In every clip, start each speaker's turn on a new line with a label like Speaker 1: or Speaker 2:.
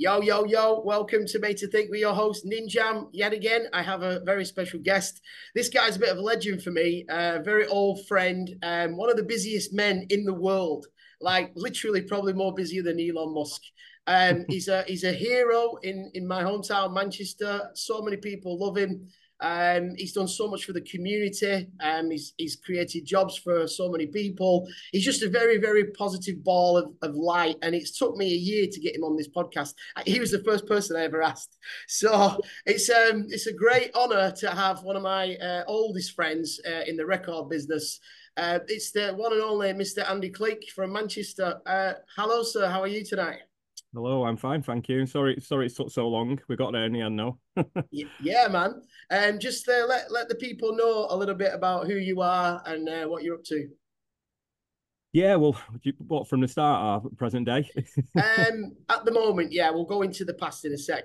Speaker 1: Yo, yo, yo, welcome to Made to Think with your host, Ninjam. Yet again, I have a very special guest. This guy's a bit of a legend for me, a very old friend, um, one of the busiest men in the world, like literally probably more busier than Elon Musk. Um, he's a he's a hero in in my hometown, Manchester. So many people love him. Um, he's done so much for the community. Um, he's, he's created jobs for so many people. He's just a very, very positive ball of, of light. And it's took me a year to get him on this podcast. He was the first person I ever asked. So it's um it's a great honor to have one of my uh, oldest friends uh, in the record business. Uh, it's the one and only Mr. Andy Kleek from Manchester. Uh, hello, sir. How are you tonight?
Speaker 2: Hello, I'm fine, thank you. Sorry, sorry it took so long. We got there in the end, no.
Speaker 1: yeah, man. Um, just uh, let let the people know a little bit about who you are and uh, what you're up to.
Speaker 2: Yeah, well, what from the start, our present day.
Speaker 1: um, at the moment, yeah, we'll go into the past in a sec.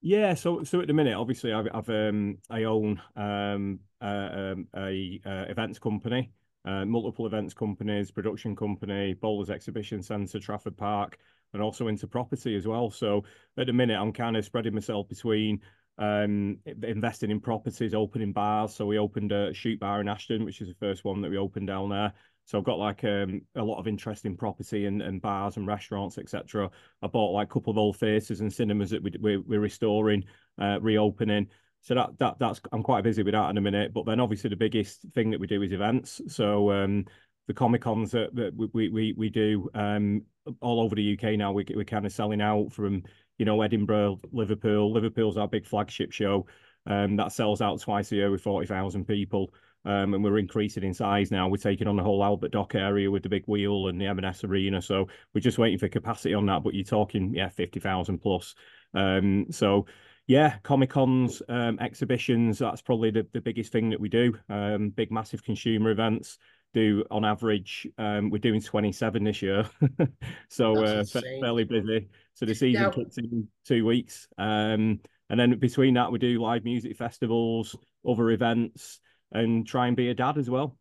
Speaker 2: Yeah, so so at the minute, obviously, I've, I've um I own um uh, um a uh, events company, uh, multiple events companies, production company, Bowlers Exhibition Centre, Trafford Park and also into property as well. So at the minute, I'm kind of spreading myself between um, investing in properties, opening bars. So we opened a Chute bar in Ashton, which is the first one that we opened down there. So I've got like um, a lot of interest in property and, and bars and restaurants, etc. I bought like a couple of old theatres and cinemas that we, we, we're restoring, uh, reopening. So that that that's I'm quite busy with that in a minute. But then obviously the biggest thing that we do is events. So um, the comic cons that, that we we we do um, all over the UK now. We we're kind of selling out from you know Edinburgh, Liverpool. Liverpool's our big flagship show. Um, that sells out twice a year with forty thousand people. Um, and we're increasing in size now. We're taking on the whole Albert Dock area with the big wheel and the M&S Arena. So we're just waiting for capacity on that. But you're talking, yeah, 50,000 plus. Um, so, yeah, Comic Cons, um, exhibitions, that's probably the, the biggest thing that we do. Um, big, massive consumer events do on average um, we're doing 27 this year. So uh, fairly busy. So the season now, kicks in two weeks. Um, and then between that we do live music festivals other events and try and be a dad as well.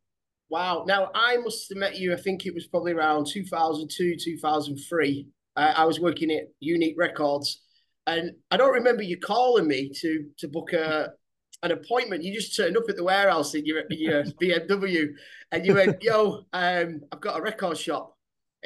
Speaker 1: Wow. Now i must have met you i think it was probably around 2002 2003 uh, i was working at unique records and i don't remember you calling me to to book a an appointment. You just turned up at the warehouse in your, your BMW and you went, yo, um, I've got a record shop.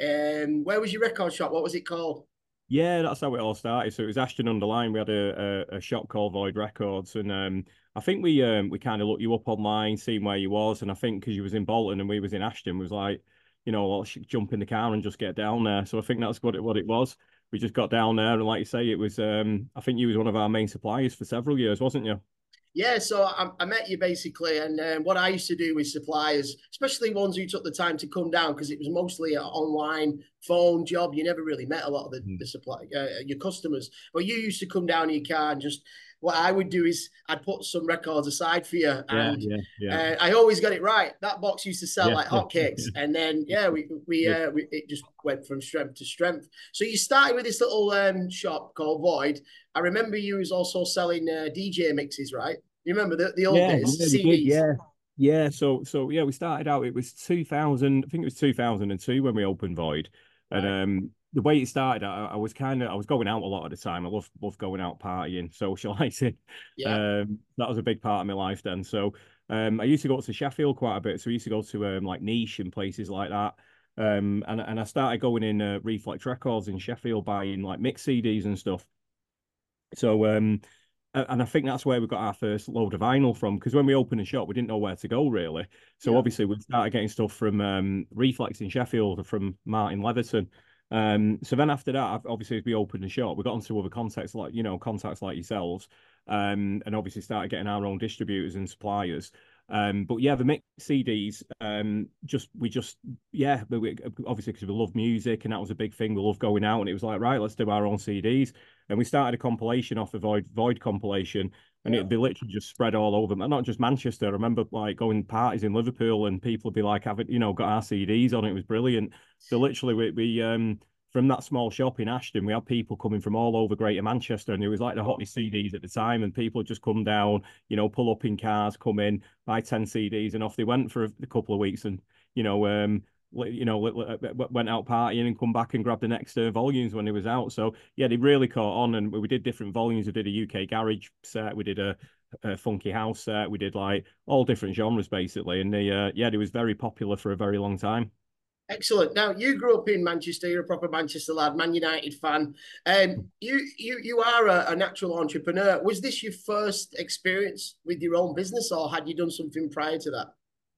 Speaker 1: Um, where was your record shop? What was it called?
Speaker 2: Yeah, that's how it all started. So it was Ashton-under-Lyne. We had a, a, a shop called Void Records, and um, I think we um, we kind of looked you up online, seeing where you was, and I think because you was in Bolton and we was in Ashton, was like, you know, let's jump in the car and just get down there. So I think that's what it what it was. We just got down there, and like you say, it was. Um, I think you was one of our main suppliers for several years, wasn't you?
Speaker 1: Yeah, so I, I, met you basically, and um, what I used to do with suppliers, especially ones who took the time to come down, because it was mostly an online phone job. You never really met a lot of the, mm. the supply uh, your customers, but you used to come down in your car and just. What I would do is I'd put some records aside for you, and yeah, yeah, yeah. Uh, I always got it right. That box used to sell like hotcakes, and then yeah, we we, uh, we it just went from strength to strength. So you started with this little um, shop called Void, I remember you was also selling uh, DJ mixes, right? You remember the, the old
Speaker 2: yeah,
Speaker 1: days?
Speaker 2: Yeah, did, yeah, yeah. So so yeah, we started out. It was two thousand. I think it was two thousand and two when we opened Void, and um, the way it started, I, I was kind of I was going out a lot of the time. I love love going out partying, socializing. Yeah. Um, that was a big part of my life then. So um, I used to go to Sheffield quite a bit. So I used to go to um, like niche and places like that. Um, and and I started going in uh, Reflex Records in Sheffield buying like mix CDs and stuff. So um, and I think that's where we got our first load of vinyl from because when we opened the shop, we didn't know where to go really. So yeah. obviously we started getting stuff from um, Reflex in Sheffield or from Martin Leatherton. Um, so then after that, obviously we opened the shop, we got onto other contacts like you know contacts like yourselves, um, and obviously started getting our own distributors and suppliers. Um, but yeah, the mix CDs, um, just we just yeah, we, obviously because we love music and that was a big thing. We love going out, and it was like right, let's do our own CDs. And we started a compilation off the Void Void compilation, and yeah. it they literally just spread all over. Not just Manchester. I remember like going parties in Liverpool, and people would be like, "Have it, you know, got our CDs on." It was brilliant. So literally, we, we um from that small shop in Ashton, we had people coming from all over Greater Manchester, and it was like the hottest CDs at the time. And people just come down, you know, pull up in cars, come in, buy ten CDs, and off they went for a, couple of weeks. And you know, um, you know, went out partying and come back and grabbed the next uh, volumes when he was out. So yeah, they really caught on, and we did different volumes. We did a UK garage set, we did a, a funky house set, we did like all different genres basically, and they uh, yeah, it was very popular for a very long time.
Speaker 1: Excellent. Now you grew up in Manchester. You're a proper Manchester lad, Man United fan. Um, you you you are a, a, natural entrepreneur. Was this your first experience with your own business, or had you done something prior to that?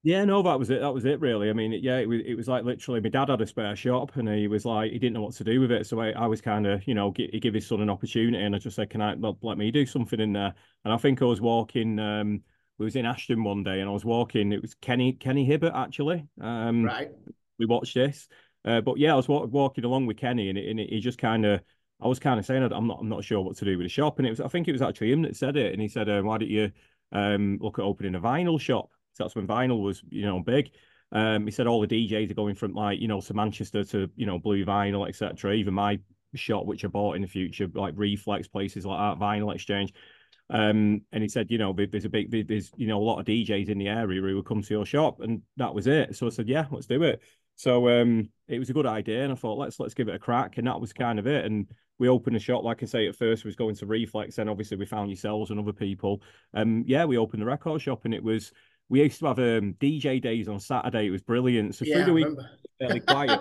Speaker 2: Yeah, no, that was it. That was it, really. I mean, yeah, it was, it was like literally my dad had a spare shop and he was like, he didn't know what to do with it. So I, I was kind of, you know, he give his son an opportunity and I just said, can I let, let me do something in there? And I think I was walking, um, we was in Ashton one day and I was walking, it was Kenny, Kenny Hibbert actually. Um,
Speaker 1: right.
Speaker 2: We watched this. Uh, but yeah, I was w- walking along with Kenny and, it, and it, he just kind of, I was kind of saying, I'm not, I'm not sure what to do with the shop. And it was, I think it was actually him that said it. And he said, uh, why don't you um, look at opening a vinyl shop? That's when vinyl was, you know, big. Um, he said all the DJs are going from like, you know, to Manchester to, you know, blue vinyl, etc. Even my shop, which I bought in the future, like Reflex, places like that, Vinyl Exchange. Um, and he said, you know, there's a big, there's, you know, a lot of DJs in the area who would come to your shop, and that was it. So I said, yeah, let's do it. So um, it was a good idea, and I thought, let's let's give it a crack, and that was kind of it. And we opened a shop, like I say, at first was going to Reflex, and obviously we found yourselves and other people. Um, yeah, we opened the record shop, and it was we used to have um, DJ days on Saturday. It was brilliant. So
Speaker 1: yeah,
Speaker 2: through the week, fairly quiet.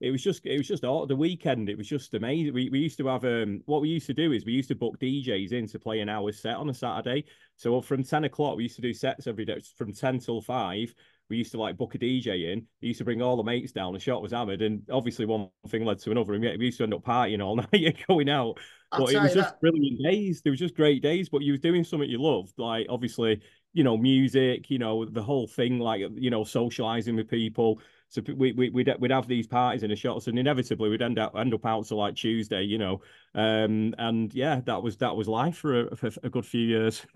Speaker 2: it was just it was just all the weekend. It was just amazing. We we used to have um what we used to do is we used to book DJs in to play an hour set on a Saturday. So from ten o'clock we used to do sets every day from ten till five. We used to like book a DJ in. We used to bring all the mates down. The shot was hammered, and obviously one thing led to another. And we used to end up partying all night, going out. I'll but it was just that. brilliant days. There was just great days. But you was doing something you loved, like obviously you know, music, you know, the whole thing, like, you know, socializing with people. So we, we, we'd, we'd have these parties in the shots and inevitably we'd end up, end up out to like Tuesday, you know. Um, and yeah, that was, that was life for a, for a good few years.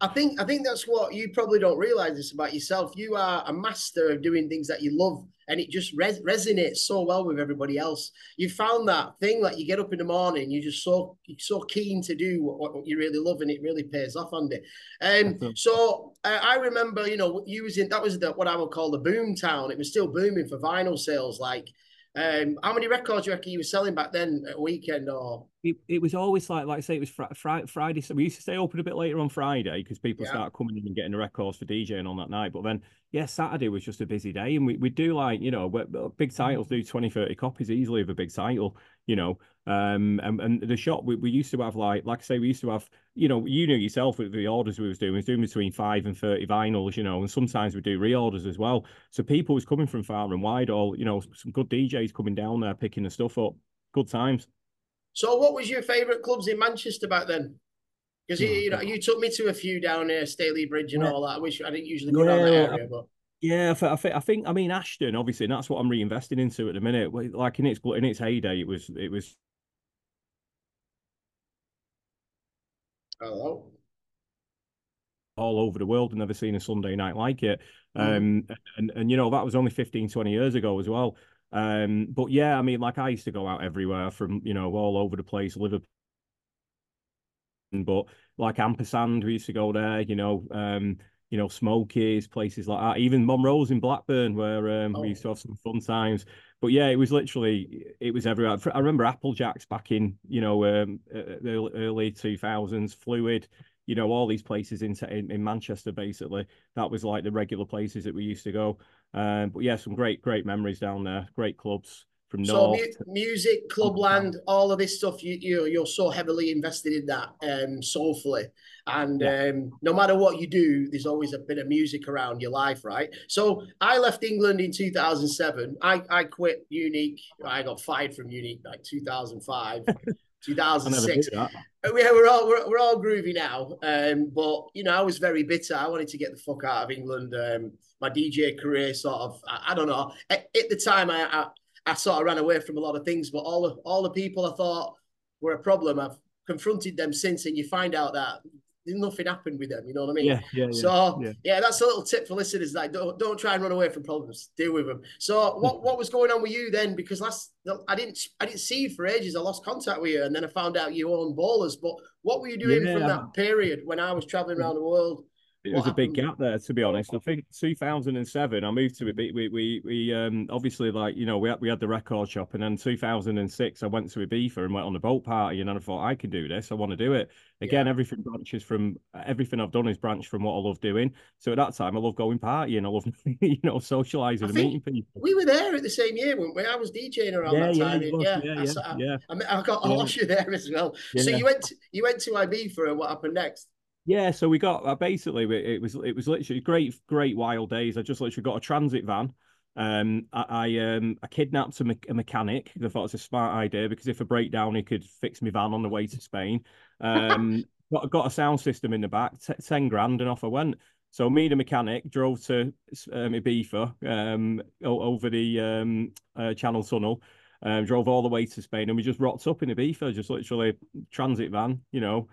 Speaker 1: I think, I think that's what you probably don't realize this about yourself. You are a master of doing things that you love and it just res- resonates so well with everybody else. You found that thing that you get up in the morning, you're just so you're so keen to do what, what you really love, and it really pays off on it. Um, so uh, I remember, you know, using that was the, what I would call the boom town. It was still booming for vinyl sales, like um, how many records do you reckon you were selling back then a weekend or?
Speaker 2: It, it was always like, like I say, it was fr- fr- Friday. So we used to stay open a bit later on Friday because people yeah. started coming in and getting the records for DJing on that night. But then, yeah, Saturday was just a busy day. And we, we do like, you know, big titles do 20, 30 copies easily of a big title, you know. Um, and, and the shop we, we used to have like, like I say, we used to have, you know, you know yourself with the orders we was doing, we was doing between five and 30 vinyls, you know, and sometimes we do reorders as well. So people was coming from far and wide, all, you know, some good DJs coming down there, picking the stuff up. Good times.
Speaker 1: So what was your favourite clubs in Manchester back then? Because oh, you, know, you took me to a few down there, Stalybridge and yeah. all that, which I didn't usually go yeah, down that area, but
Speaker 2: yeah, I think, I think I mean Ashton, obviously, and that's what I'm reinvesting into at the minute. Like in its in its heyday, it was it was
Speaker 1: Hello.
Speaker 2: All over the world, never seen a Sunday night like it. Mm. Um, and and you know that was only 15, 20 years ago as well. Um, but yeah, I mean, like I used to go out everywhere from you know all over the place, Liverpool. But like Ampersand, we used to go there. You know, um, you know, Smokies, places like that. Even Monroe's in Blackburn, where um, oh. we used to have some fun times. But yeah, it was literally it was everywhere. I remember Applejacks back in you know um, the early two thousands, Fluid, you know, all these places in, in, in Manchester. Basically, that was like the regular places that we used to go. Um, but yeah, some great great memories down there. Great clubs from so North.
Speaker 1: Mu- music, clubland, all of this stuff. You you you're so heavily invested in that um, soulfully, and yeah. um, no matter what you do, there's always a bit of music around your life, right? So I left England in 2007. I I quit Unique. I got fired from Unique like 2005. 2006. Uh, yeah, we're all we're, we're all groovy now. Um, but you know, I was very bitter. I wanted to get the fuck out of England. Um, my DJ career sort of, I, I don't know. At, at the time, I, I, I sort of ran away from a lot of things, but all the all the people I thought were a problem, I've confronted them since, and you find out that nothing happened with them. You know what I mean?
Speaker 2: Yeah, yeah.
Speaker 1: So
Speaker 2: yeah.
Speaker 1: yeah, that's a little tip for listeners. Like, don't don't try and run away from problems. Deal with them. So what what was going on with you then? Because last I didn't I didn't see you for ages. I lost contact with you, and then I found out you own Bowlers. But what were you doing yeah, from that period when I was traveling around the world?
Speaker 2: It was a big gap there, to be honest. I think 2007, I moved to Ibiza. We, we, we, um, obviously, like, you know, we had, we had the record shop, and then 2006, I went to Ibiza and went on a boat party, and then I thought, I can do this. I want to do it. Again, yeah. everything branches from everything I've done is branched from what I love doing. So at that time, I love going partying. I love, you know, socializing and meeting people.
Speaker 1: We were there at the same year, weren't we? I was DJing around yeah, that time. Yeah, yeah, yeah, I, yeah, I, I, got I lost you there as well. So you went, to, you went to Ibiza, and what happened next?
Speaker 2: Yeah, so we got uh, basically it was it was literally great great wild days. I just literally got a transit van. Um, I, I um I kidnapped a, me- a mechanic. I thought it was a smart idea because if a breakdown, he could fix my van on the way to Spain. Um, got got a sound system in the back, t- ten grand, and off I went. So me, the mechanic, drove to um, Ibiza um, over the um, uh, Channel Tunnel, um, drove all the way to Spain, and we just rocked up in Ibiza, just literally transit van, you know,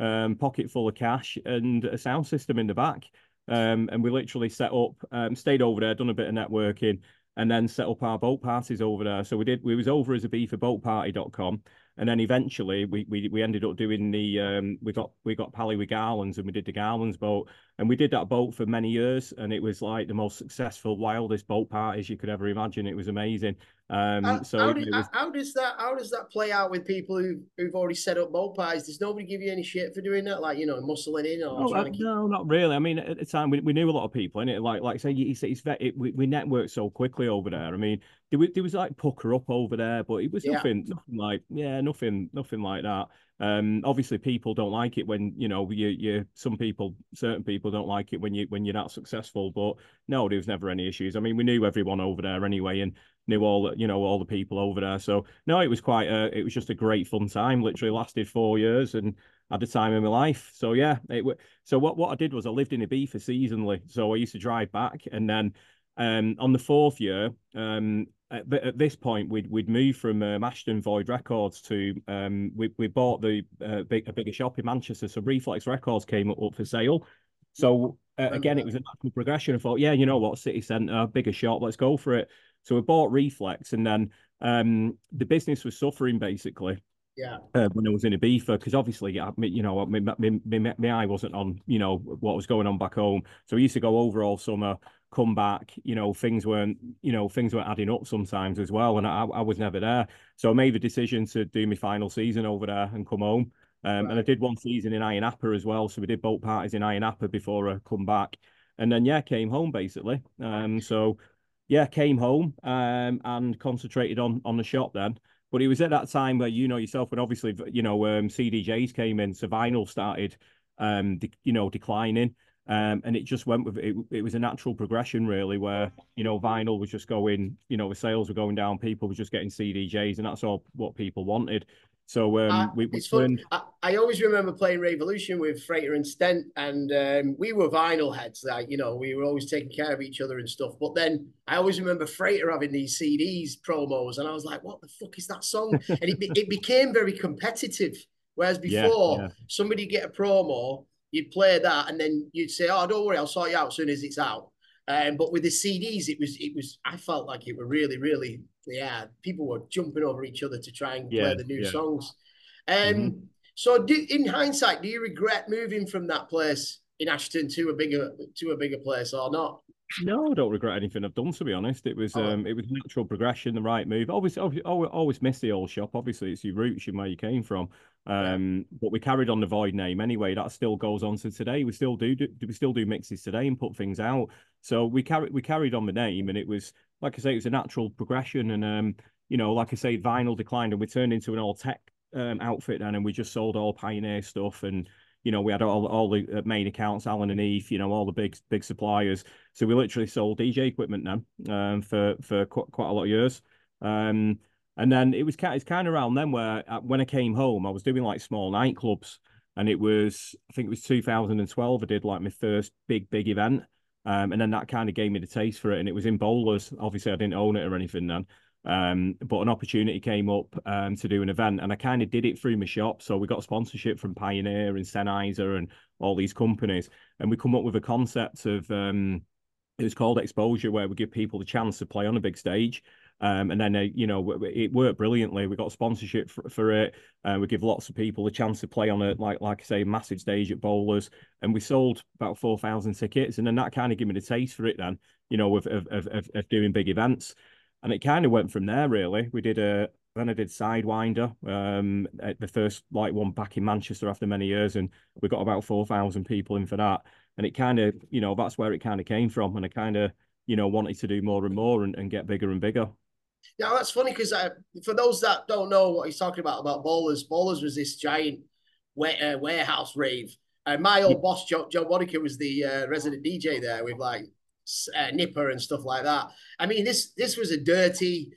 Speaker 2: um, pocket full of cash, and a sound system in the back. Um, and we literally set up, um, stayed over there, done a bit of networking, and then set up our boat parties over there. So we did. We was over as a beef for boatparty.com, and then eventually we we we ended up doing the um, we got we got Pally with Garlands and we did the Garlands boat and we did that boat for many years and it was like the most successful wildest boat parties you could ever imagine it was amazing um,
Speaker 1: how,
Speaker 2: so
Speaker 1: how,
Speaker 2: it
Speaker 1: was... how, does that how does that play out with people who who've already set up boat parties does nobody give you any shit for doing that? Like you know muscling in or
Speaker 2: no, uh, keep... no not really. I mean at the time we, we knew a lot of people in it like like say it's, it's, it, we, we networked so quickly over there. I mean there was, there was like pucker up over there, but it was yeah. nothing, nothing like yeah, nothing, nothing like that. Um, obviously, people don't like it when you know you you some people, certain people don't like it when you when you're not successful. But no, there was never any issues. I mean, we knew everyone over there anyway, and knew all you know all the people over there. So no, it was quite a, it was just a great fun time. Literally lasted four years and had the time of my life. So yeah, it so what what I did was I lived in Ibiza seasonally. So I used to drive back and then um, on the fourth year, um, at, at, this point, we'd we'd moved from um, Ashton Void Records to um, we we bought the uh, big, a bigger shop in Manchester. So Reflex Records came up, up for sale. So uh, again, it was a natural progression. I thought, yeah, you know what, city centre, bigger shop, let's go for it. So we bought Reflex, and then um, the business was suffering basically.
Speaker 1: Yeah. Uh,
Speaker 2: when I was in Ibiza, because obviously, you know, my, my, my, my eye wasn't on, you know, what was going on back home. So I used to go over all summer, come back, you know, things weren't, you know, things weren't adding up sometimes as well. And I, I was never there. So I made the decision to do my final season over there and come home. Um, right. And I did one season in Napa as well. So we did boat parties in Napa before I come back. And then, yeah, came home basically. Um, so, yeah, came home um, and concentrated on on the shop then. But it was at that time where you know yourself, when obviously you know um, CDJs came in, so vinyl started, um, de- you know, declining. Um, and it just went with it. It was a natural progression, really, where you know vinyl was just going, you know, the sales were going down, people were just getting CDJs, and that's all what people wanted. So um, uh, we, we.
Speaker 1: I, I, always remember playing Revolution with Freighter and Stent, and um, we were vinyl heads. Like you know, we were always taking care of each other and stuff. But then I always remember Freighter having these CDs promos, and I was like, "What the fuck is that song?" and it it became very competitive. Whereas before, yeah, yeah. somebody get a promo, you'd play that and then you'd say, "Oh, don't worry, I'll sort you out as soon as it's out." Um, but with the CDs, it was it was I felt like it were really really yeah people were jumping over each other to try and yeah, play the new yeah. songs. Um, mm-hmm. So, do, in hindsight, do you regret moving from that place in Ashton to a bigger to a bigger place or not?
Speaker 2: No, I don't regret anything I've done. To be honest, it was oh. um, it was natural progression, the right move. Always, always, always miss the old shop. Obviously, it's your roots and where you came from. Um, yeah. but we carried on the void name anyway. That still goes on to today. We still do, do we still do mixes today and put things out. So we carried we carried on the name, and it was like I say, it was a natural progression. And um, you know, like I say, vinyl declined, and we turned into an all tech um, outfit then, and we just sold all Pioneer stuff and you know, we had all, all the uh, main accounts, Allen and Heath, you know, all the big big suppliers. So we literally sold DJ equipment then um, for for quite, quite a lot of years. Um, and then it was it's kind of around then where uh, when I came home, I was doing like small nightclubs, and it was I think it was 2012. I did like my first big big event, um, and then that kind of gave me the taste for it. And it was in Bowlers. Obviously, I didn't own it or anything then. Um, but an opportunity came up um, to do an event, and I kind of did it through my shop. So we got sponsorship from Pioneer and Sennheiser and all these companies, and we come up with a concept of um, it was called exposure, where we give people the chance to play on a big stage. Um, and then, uh, you know, it worked brilliantly. We got sponsorship for, for it. Uh, we give lots of people a chance to play on a, like, like I say, massive stage at Bowlers. And we sold about 4,000 tickets. And then that kind of gave me the taste for it then, you know, of, of, of, of doing big events. And it kind of went from there, really. We did a, then I did Sidewinder, um, the first like one back in Manchester after many years, and we got about four thousand people in for that. And it kind of, you know, that's where it kind of came from, and I kind of, you know, wanted to do more and more and, and get bigger and bigger.
Speaker 1: Yeah, that's funny because uh, for those that don't know what he's talking about about bowlers, bowlers was this giant uh, warehouse rave. And my old boss, Joe, Joe Monica, was the uh, resident DJ there with like uh, Nipper and stuff like that. I mean, this this was a dirty,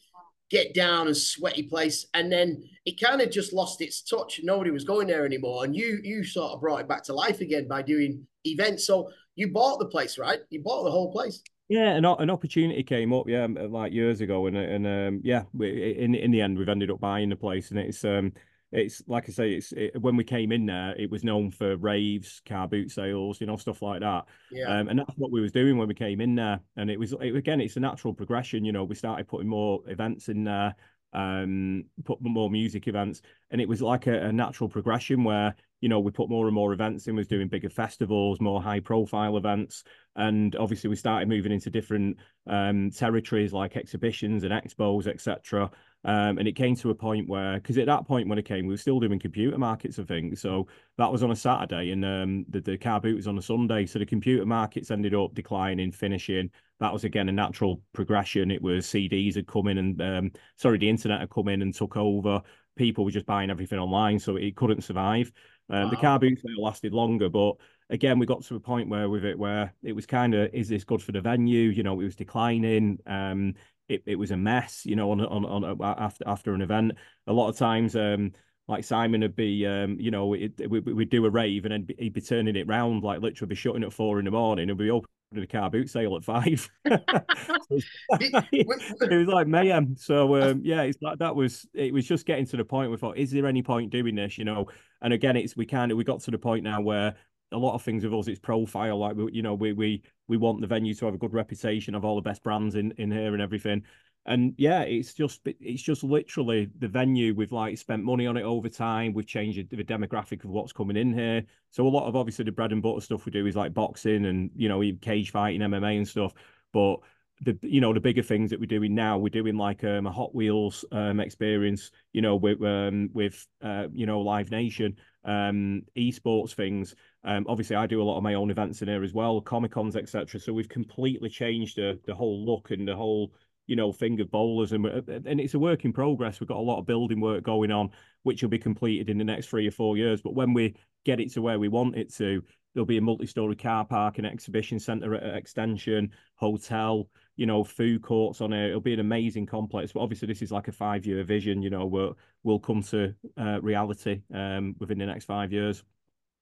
Speaker 1: get down and sweaty place, and then it kind of just lost its touch. Nobody was going there anymore, and you you sort of brought it back to life again by doing events. So you bought the place, right? You bought the whole place.
Speaker 2: Yeah, an, an opportunity came up, yeah, like years ago, and and um, yeah, in in the end, we've ended up buying the place, and it's um, it's like I say, it's it, when we came in there, it was known for raves, car boot sales, you know, stuff like that. Yeah. Um, and that's what we was doing when we came in there, and it was it, again, it's a natural progression. You know, we started putting more events in there, um, put more music events, and it was like a, a natural progression where you know, we put more and more events in, was doing bigger festivals, more high profile events. And obviously we started moving into different um, territories like exhibitions and expos, etc. Um, and it came to a point where, because at that point when it came, we were still doing computer markets and things. So that was on a Saturday and um, the, the car boot was on a Sunday. So the computer markets ended up declining, finishing. That was again a natural progression. It was CDs had come in and, um, sorry, the internet had come in and took over. People were just buying everything online. So it couldn't survive. Um, wow. The car boot sale lasted longer, but again, we got to a point where with it where it was kind of, is this good for the venue? You know, it was declining. Um, it, it was a mess, you know, on on on after after an event. A lot of times, um, like Simon would be, um, you know, it, we, we'd do a rave and then he'd be turning it round, like literally be shutting at four in the morning and we be opening the car boot sale at five. it was like mayhem. So um, yeah, it's like that was it was just getting to the point we thought, is there any point doing this? You know, and again, it's we kind of we got to the point now where a lot of things with us it's profile like we, you know we we we want the venue to have a good reputation of all the best brands in in here and everything. And yeah it's just it's just literally the venue we've like spent money on it over time we've changed the demographic of what's coming in here. So a lot of obviously the bread and butter stuff we do is like boxing and you know cage fighting mma and stuff. But the you know the bigger things that we're doing now we're doing like um, a hot wheels um, experience you know with um, with uh, you know live nation um esports things. Um obviously i do a lot of my own events in here as well comic cons etc so we've completely changed the, the whole look and the whole you know thing of bowlers. And and it's a work in progress. We've got a lot of building work going on which will be completed in the next three or four years. But when we get it to where we want it to there'll be a multi-story car park an exhibition center extension hotel you know, food courts on it. It'll be an amazing complex. But obviously, this is like a five year vision, you know, we'll we'll come to uh, reality um, within the next five years.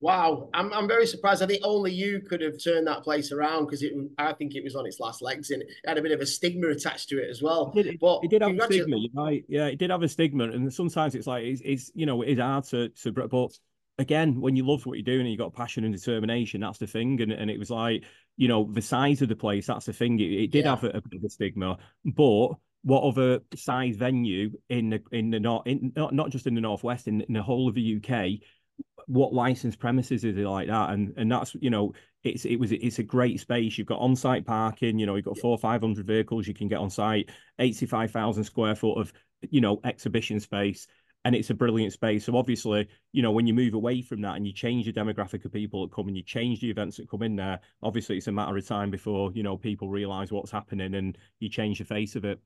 Speaker 1: Wow, I'm I'm very surprised. I think only you could have turned that place around because it. I think it was on its last legs and it had a bit of a stigma attached to it as well.
Speaker 2: It did, but it did have a stigma, right? Yeah, it did have a stigma, and sometimes it's like it's, it's you know it is hard to to but again when you love what you're doing and you've got passion and determination, that's the thing. And and it was like you know, the size of the place, that's the thing. It, it did yeah. have a, a, bit of a stigma, but what other size venue in the in the north, in, not not just in the northwest, in, in the whole of the UK, what licensed premises is it like that? And and that's you know, it's it was it's a great space. You've got on-site parking. You know, you've got four five hundred vehicles you can get on site, eighty five thousand square foot of you know exhibition space and it's a brilliant space. So obviously, you know, when you move away from that and you change the demographic of people that come and you change the events that come in there, obviously it's a matter of time before, you know, people realize what's happening and you change the face of it.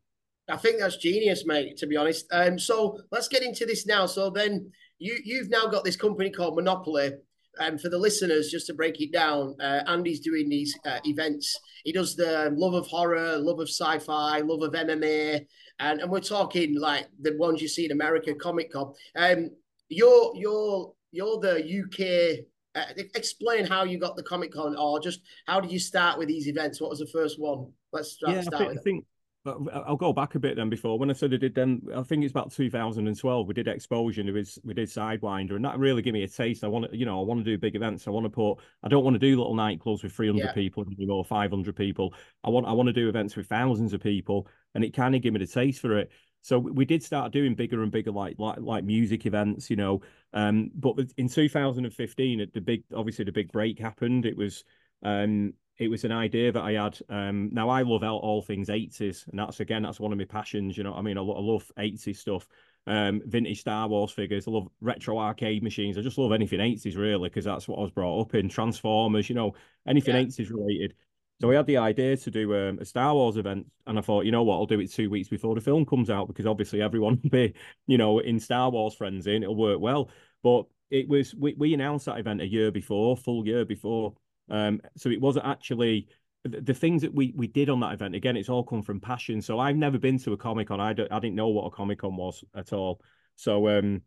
Speaker 1: I think that's genius, mate, to be honest. Um, so let's get into this now. So then you you've now got this company called Monopoly. And um, for the listeners, just to break it down, uh, Andy's doing these uh, events. He does the love of horror, love of sci-fi, love of MMA, and, and we're talking like the ones you see in America, Comic Con. Um, you're you're you're the UK. Uh, explain how you got the Comic Con, or just how did you start with these events? What was the first one? Let's start.
Speaker 2: Yeah,
Speaker 1: start
Speaker 2: I think, I'll go back a bit then. Before when I said I did then, I think it's about 2012. We did exposure. It was we did Sidewinder, and that really gave me a taste. I want to, you know, I want to do big events. I want to put. I don't want to do little nightclubs with 300 yeah. people or 500 people. I want I want to do events with thousands of people, and it kind of gave me the taste for it. So we did start doing bigger and bigger, like like like music events, you know. Um, but in 2015, the big obviously the big break happened. It was um it was an idea that I had. Um, now I love all, all things 80s, and that's again that's one of my passions. You know, I mean, I, I love 80s stuff, um, vintage Star Wars figures. I love retro arcade machines. I just love anything 80s really because that's what I was brought up in. Transformers, you know, anything yeah. 80s related. So we had the idea to do um, a Star Wars event, and I thought, you know what, I'll do it two weeks before the film comes out because obviously everyone will be, you know, in Star Wars frenzy and it'll work well. But it was we, we announced that event a year before, full year before, um, so it wasn't actually the, the, things that we we did on that event. Again, it's all come from passion. So I've never been to a comic con. I don't, I didn't know what a comic con was at all. So um,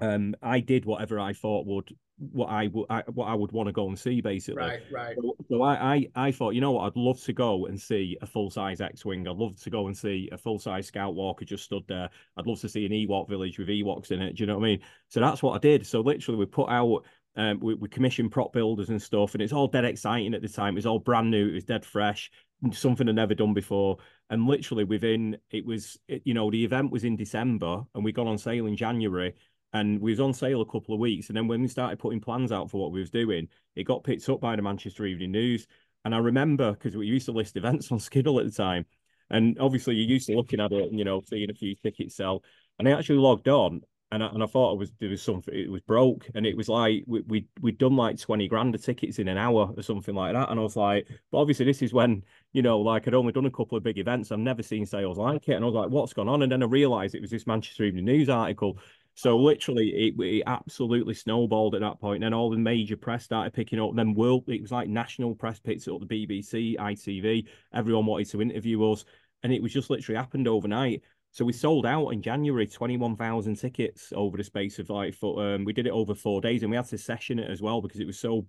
Speaker 2: um, I did whatever I thought would what I would what I would want to go and see basically.
Speaker 1: Right, right.
Speaker 2: So, so I, I I thought you know what I'd love to go and see a full size X wing. I'd love to go and see a full size Scout Walker just stood there. I'd love to see an Ewok village with Ewoks in it. Do you know what I mean? So that's what I did. So literally we put out um, we, we commissioned prop builders and stuff, and it's all dead exciting at the time. It was all brand new. It was dead fresh, something I'd never done before. And literally within, it was, it, you know, the event was in December, and we got on sale in January, and we was on sale a couple of weeks. And then when we started putting plans out for what we was doing, it got picked up by the Manchester Evening News. And I remember because we used to list events on Skiddle at the time, and obviously you're used to looking at it and you know seeing a few tickets sell. And I actually logged on and I, and I thought it was there was something it was broke. And it was like we we we'd done like 20 grand of tickets in an hour or something like that. And I was like but obviously this is when you know like I'd only done a couple of big events. I've never seen sales like it. And I was like what's gone on? And then I realized it was this Manchester Evening News article. So literally it, it absolutely snowballed at that point. And then all the major press started picking up. Then world it was like national press picked up the BBC ITV everyone wanted to interview us. And it was just literally happened overnight so we sold out in January 21,000 tickets over the space of like, for, um, we did it over four days and we had to session it as well because it was so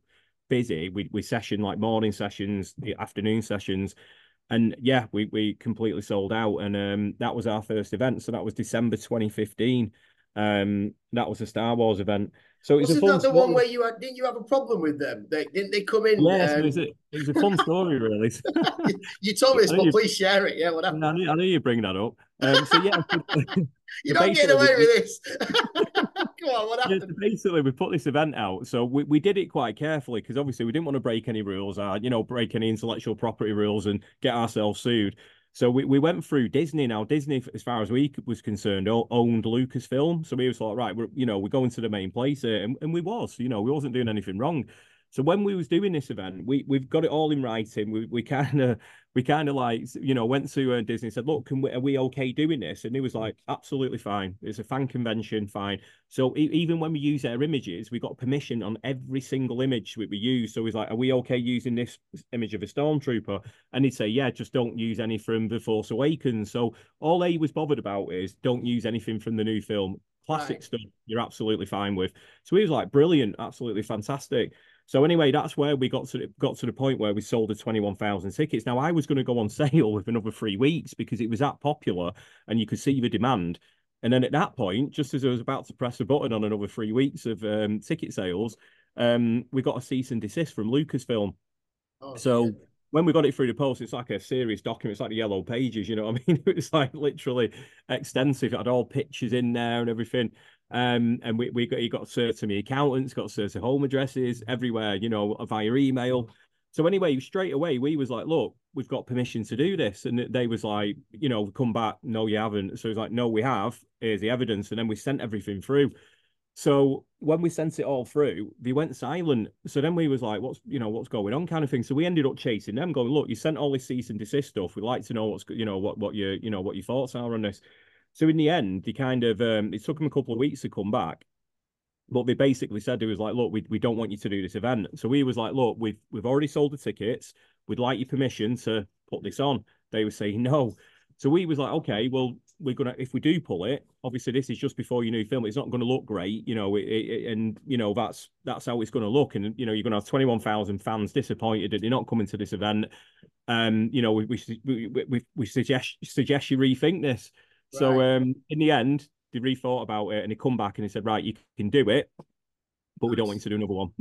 Speaker 2: busy. We, we session like morning sessions, the afternoon sessions. And yeah, we, we completely sold out. And um, that was our first event. So that was December 2015. Um, that was a Star Wars event. So
Speaker 1: it's
Speaker 2: Wasn't
Speaker 1: a fun that the one where you had didn't you have a problem with them? They didn't they come in?
Speaker 2: Yes, um... it, was a, it was a fun story, really.
Speaker 1: you, told me this, but you... please share it. Yeah, what happened?
Speaker 2: I knew, I knew you bring that up. Um, so yeah,
Speaker 1: you don't get away with this. Come on, what happened? Yeah,
Speaker 2: basically, we put this event out, so we, we did it quite carefully because obviously we didn't want to break any rules, uh, you know, break any intellectual property rules and get ourselves sued. So we, we went through Disney. Now Disney, as far as we was concerned, owned Lucasfilm. So we was like, right, we're you know we're going to the main place here, and, and we was, you know, we wasn't doing anything wrong. So when we was doing this event, we we've got it all in writing. We we kind of we kind of like you know went to uh, Disney and said, look, can we, are we okay doing this? And he was like, absolutely fine. It's a fan convention, fine. So e- even when we use their images, we got permission on every single image we, we use. So he's like, are we okay using this image of a stormtrooper? And he'd say, yeah, just don't use any from the Force Awakens. So all he was bothered about is don't use anything from the new film. Classic right. stuff, you're absolutely fine with. So he was like, brilliant, absolutely fantastic. So anyway, that's where we got to got to the point where we sold the 21,000 tickets. Now I was going to go on sale with another three weeks because it was that popular and you could see the demand. And then at that point, just as I was about to press a button on another three weeks of um, ticket sales, um, we got a cease and desist from Lucasfilm. Oh, so when we got it through the post, it's like a serious document. It's like the yellow pages, you know what I mean? It was like literally extensive. It had all pictures in there and everything. Um, and we, we got he got certain accountants, got certain home addresses everywhere, you know, via email. So anyway, straight away we was like, look, we've got permission to do this, and they was like, you know, come back, no, you haven't. So it's like, no, we have. Here's the evidence, and then we sent everything through. So when we sent it all through, they went silent. So then we was like, what's you know what's going on, kind of thing. So we ended up chasing them, going, look, you sent all this cease and desist stuff. We'd like to know what's you know what what your you know what your thoughts are on this. So in the end, they kind of um, it took them a couple of weeks to come back. But they basically said it was like, look, we, we don't want you to do this event. So we was like, look, we've we've already sold the tickets. We'd like your permission to put this on. They were saying no. So we was like, okay, well, we're gonna if we do pull it, obviously this is just before your new film. It's not going to look great, you know, it, it, and you know that's that's how it's going to look. And you know, you're going to have twenty one thousand fans disappointed that they're not coming to this event. um, you know, we we we we, suggest suggest you rethink this. Right. So um, in the end, they rethought about it and he come back and he said, right, you can do it, but we don't want you to do another one.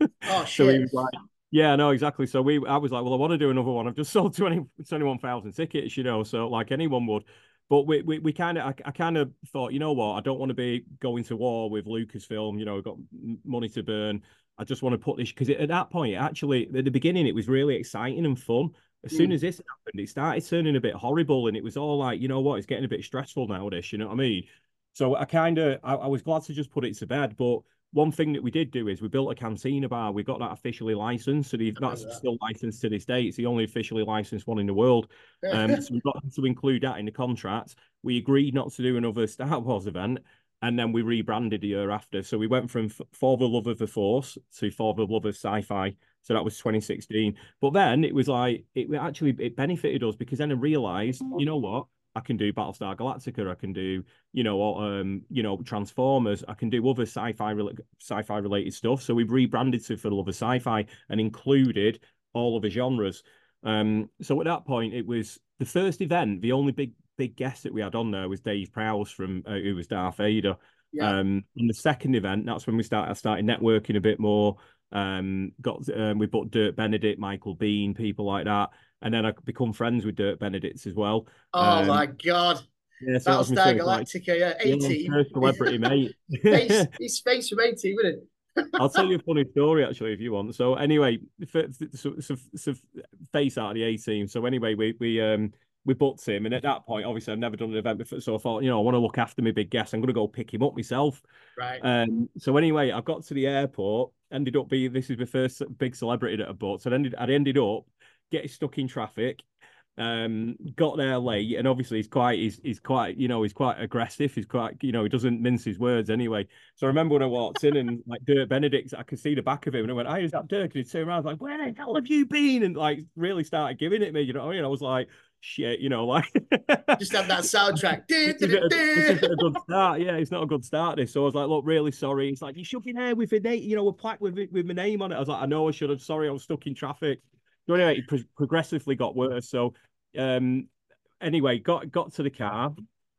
Speaker 1: oh shit! so he was like,
Speaker 2: yeah, no, exactly. So we, I was like, well, I want to do another one. I've just sold 20, 21,000 tickets, you know, so like anyone would. But we, we, we kind of, I, I kind of thought, you know what, I don't want to be going to war with Lucasfilm. You know, we've got money to burn. I just want to put this because at that point, actually, at the beginning, it was really exciting and fun. As soon mm. as this happened, it started turning a bit horrible, and it was all like, you know what, it's getting a bit stressful now. This, you know what I mean? So I kind of, I, I, was glad to just put it to bed. But one thing that we did do is we built a cantina bar. We got that officially licensed, so that's that. still licensed to this day. It's the only officially licensed one in the world. Um, so we got to include that in the contract. We agreed not to do another Star Wars event and then we rebranded the year after. So we went from For the Love of the Force to For the Love of Sci-Fi. So that was 2016. But then it was like it actually it benefited us because then I realized, you know what? I can do Battlestar Galactica. I can do, you know, um, you know, Transformers. I can do other sci-fi sci-fi related stuff. So we've rebranded to For the Love of Sci-Fi and included all of the genres. Um, so at that point, it was the first event. The only big big guest that we had on there was Dave Prowse from uh, who was Darth Vader. Yeah. Um, in the second event, that's when we started I started networking a bit more. Um, got um, we booked Dirk Benedict, Michael Biehn, people like that, and then I become friends with Dirk Benedict as well.
Speaker 1: Oh um, my god! Yeah, so Battlestar Galactica, like, yeah, eighty.
Speaker 2: Yeah, celebrity, mate.
Speaker 1: face, he's face from eighty, wouldn't it?
Speaker 2: I'll tell you a funny story actually if you want. So anyway, so, so, so face out of the A team. So anyway, we we um we booked him, and at that point, obviously, I've never done an event before, so I thought, you know, I want to look after my big guest. I'm going to go pick him up myself.
Speaker 1: Right.
Speaker 2: Um. So anyway, I got to the airport. Ended up being this is my first big celebrity that I bought. So I ended I ended up getting stuck in traffic. Um, got there late, and obviously he's quite he's he's quite you know he's quite aggressive. He's quite you know he doesn't mince his words anyway. So I remember when I walked in and like Dirk Benedict, I could see the back of him, and I went, "Hey, is that Dirk?" And he turned around, like, "Where the hell have you been?" And like really started giving it me. You know, I mean, I was like, shit, you know, like
Speaker 1: just have that soundtrack.
Speaker 2: this, is a, this isn't a good start. Yeah, it's not a good start. This, so I was like, look, really sorry. It's like you should be there with a name, you know, a plaque with with my name on it. I was like, I know I should have. Sorry, I was stuck in traffic. So anyway, it pro- progressively got worse. So um, anyway, got got to the car.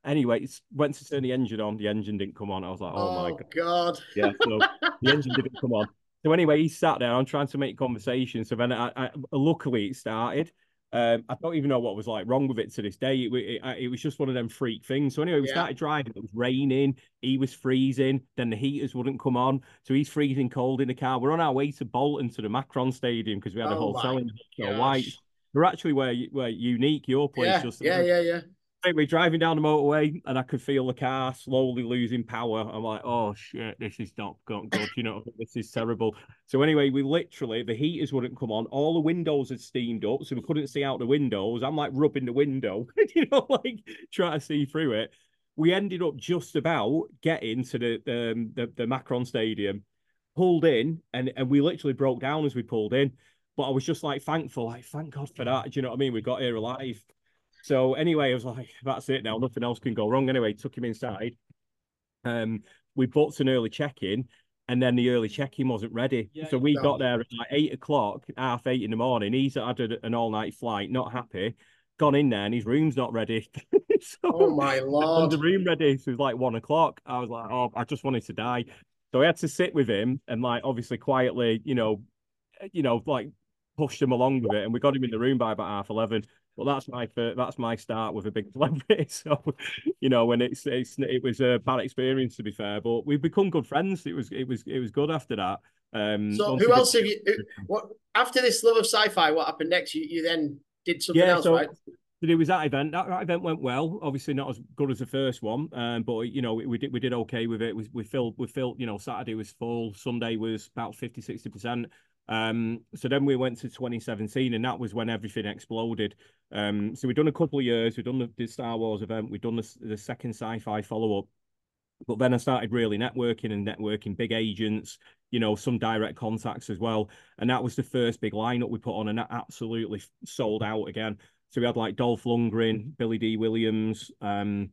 Speaker 2: Anyway, went to turn the engine on. The engine didn't come on. I was like, oh, oh my god.
Speaker 1: god.
Speaker 2: Yeah, so the engine didn't come on. So anyway, he sat there. I'm trying to make conversation. So then, I, I, luckily, it started. Um, I don't even know what was like wrong with it to this day. It, it, it, was just one of them freak things. So anyway, we yeah. started driving. It was raining. He was freezing. Then the heaters wouldn't come on, so he's freezing cold in the car. We're on our way to Bolton to the Macron Stadium because we had oh a hotel in White. We're actually where where unique your place.
Speaker 1: Yeah, just yeah, yeah, yeah
Speaker 2: we're driving down the motorway and I could feel the car slowly losing power. I'm like, oh shit, this is not good. You know, this is terrible. So anyway, we literally the heaters wouldn't come on. All the windows had steamed up, so we couldn't see out the windows. I'm like rubbing the window, you know, like trying to see through it. We ended up just about getting to the um, the, the Macron Stadium, pulled in, and and we literally broke down as we pulled in. But I was just like thankful, like thank God for that. Do you know what I mean? We got here alive. So anyway, I was like, that's it now. Nothing else can go wrong. Anyway, took him inside. Um, we booked an early check-in, and then the early check-in wasn't ready. Yeah, so we got there at like eight o'clock, half eight in the morning. He's had an all-night flight, not happy. Gone in there and his room's not ready.
Speaker 1: so, oh my lord!
Speaker 2: The room ready. So it was like one o'clock. I was like, oh, I just wanted to die. So I had to sit with him and like obviously quietly, you know, you know, like pushed him along with it, and we got him in the room by about half eleven. But that's my first, that's my start with a big celebrity. So, you know, when it's, it's it was a bad experience to be fair, but we've become good friends. It was it was it was good after that. Um,
Speaker 1: so who else have you? What after this love of sci-fi? What happened next? You you then did something yeah, else, so, right?
Speaker 2: It was that event. That, that, event went well. Obviously, not as good as the first one, um, but you know we, we, did we did okay with it. We, we filled we filled. You know, Saturday was full. Sunday was about 50 60 percent. Um, so then we went to 2017, and that was when everything exploded. Um, so we've done a couple of years. We've done the, the Star Wars event. We've done the, the second sci-fi follow-up. But then I started really networking and networking big agents, you know, some direct contacts as well. And that was the first big lineup we put on, and that absolutely sold out again. So we had like Dolph Lundgren, Billy Dee Williams, um,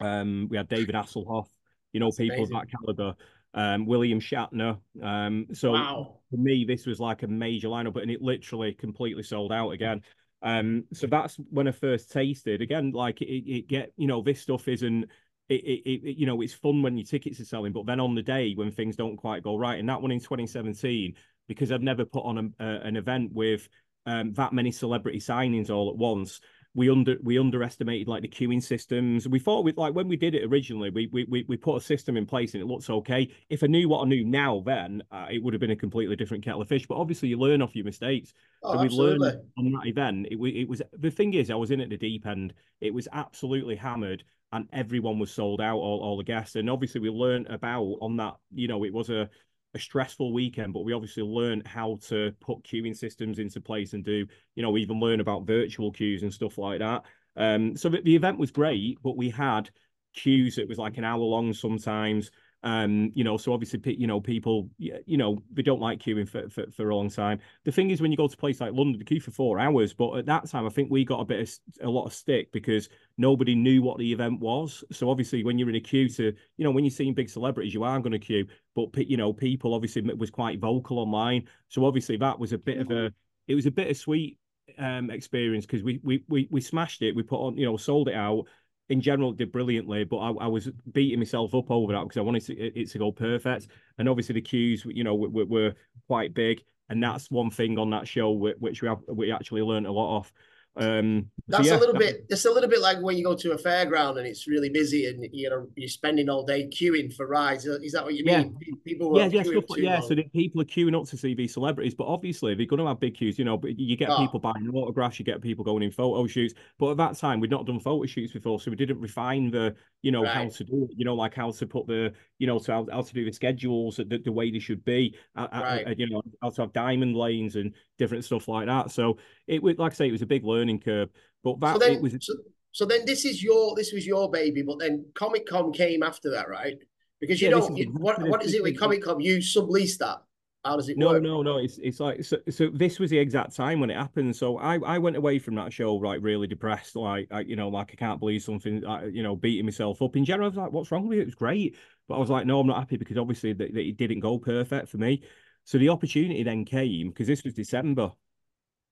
Speaker 2: um, we had David Hasselhoff, you know, That's people amazing. of that caliber. Um, William Shatner. Um, so
Speaker 1: wow.
Speaker 2: for me, this was like a major lineup, and it literally completely sold out again. Um, so that's when I first tasted. Again, like it, it get you know this stuff isn't. It, it, it, you know, it's fun when your tickets are selling, but then on the day when things don't quite go right, and that one in 2017, because I've never put on a, a, an event with um, that many celebrity signings all at once, we under we underestimated like the queuing systems. We thought with like when we did it originally, we we we put a system in place and it looks okay. If I knew what I knew now, then uh, it would have been a completely different kettle of fish. But obviously, you learn off your mistakes.
Speaker 1: Oh, so we absolutely. learned
Speaker 2: on that event. It, it was the thing is, I was in at the deep end. It was absolutely hammered, and everyone was sold out. All, all the guests, and obviously, we learned about on that. You know, it was a a stressful weekend, but we obviously learned how to put queuing systems into place and do, you know, even learn about virtual queues and stuff like that. Um, so the, the event was great, but we had queues that was like an hour long sometimes. Um, you know, so obviously, you know, people, you know, they don't like queuing for, for, for a long time. The thing is, when you go to a place like London, the queue for four hours, but at that time, I think we got a bit of a lot of stick because nobody knew what the event was. So obviously, when you're in a queue to, you know, when you're seeing big celebrities, you are going to queue, but you know, people obviously was quite vocal online. So obviously, that was a bit of a, it was a bittersweet um experience because we we we we smashed it. We put on, you know, sold it out in general did brilliantly, but I, I, was beating myself up over that because I wanted to, it to go perfect. Mm. And obviously the queues, you know, were, were quite big, and that's one thing on that show which we have, we actually learned a lot of. Um,
Speaker 1: That's
Speaker 2: so yeah.
Speaker 1: a little bit. It's a little bit like when you go to a fairground and it's really busy and you know you're spending all day queuing for rides. Is that what you mean?
Speaker 2: Yeah. People yeah, yeah, stuff, yeah. So people are queuing up to see these celebrities, but obviously they're going to have big queues. You know, but you get oh. people buying autographs, you get people going in photo shoots. But at that time, we'd not done photo shoots before, so we didn't refine the, you know, right. how to do it. You know, like how to put the, you know, to how, how to do the schedules the, the way they should be. Right. you know, how to have diamond lanes and different stuff like that. So it was, like I say, it was a big learning curve. But that
Speaker 1: so then,
Speaker 2: it was.
Speaker 1: So, so, then this is your this was your baby, but then Comic Con came after that, right? Because you yeah, know you, what what is it with Comic Con? You sublease that. How does it
Speaker 2: no,
Speaker 1: work?
Speaker 2: No, no, It's it's like so, so. This was the exact time when it happened. So I I went away from that show like really depressed, like I, you know, like I can't believe something, like, you know, beating myself up. In general, I was like, what's wrong with it? It was great, but I was like, no, I'm not happy because obviously that, that it didn't go perfect for me. So the opportunity then came because this was December.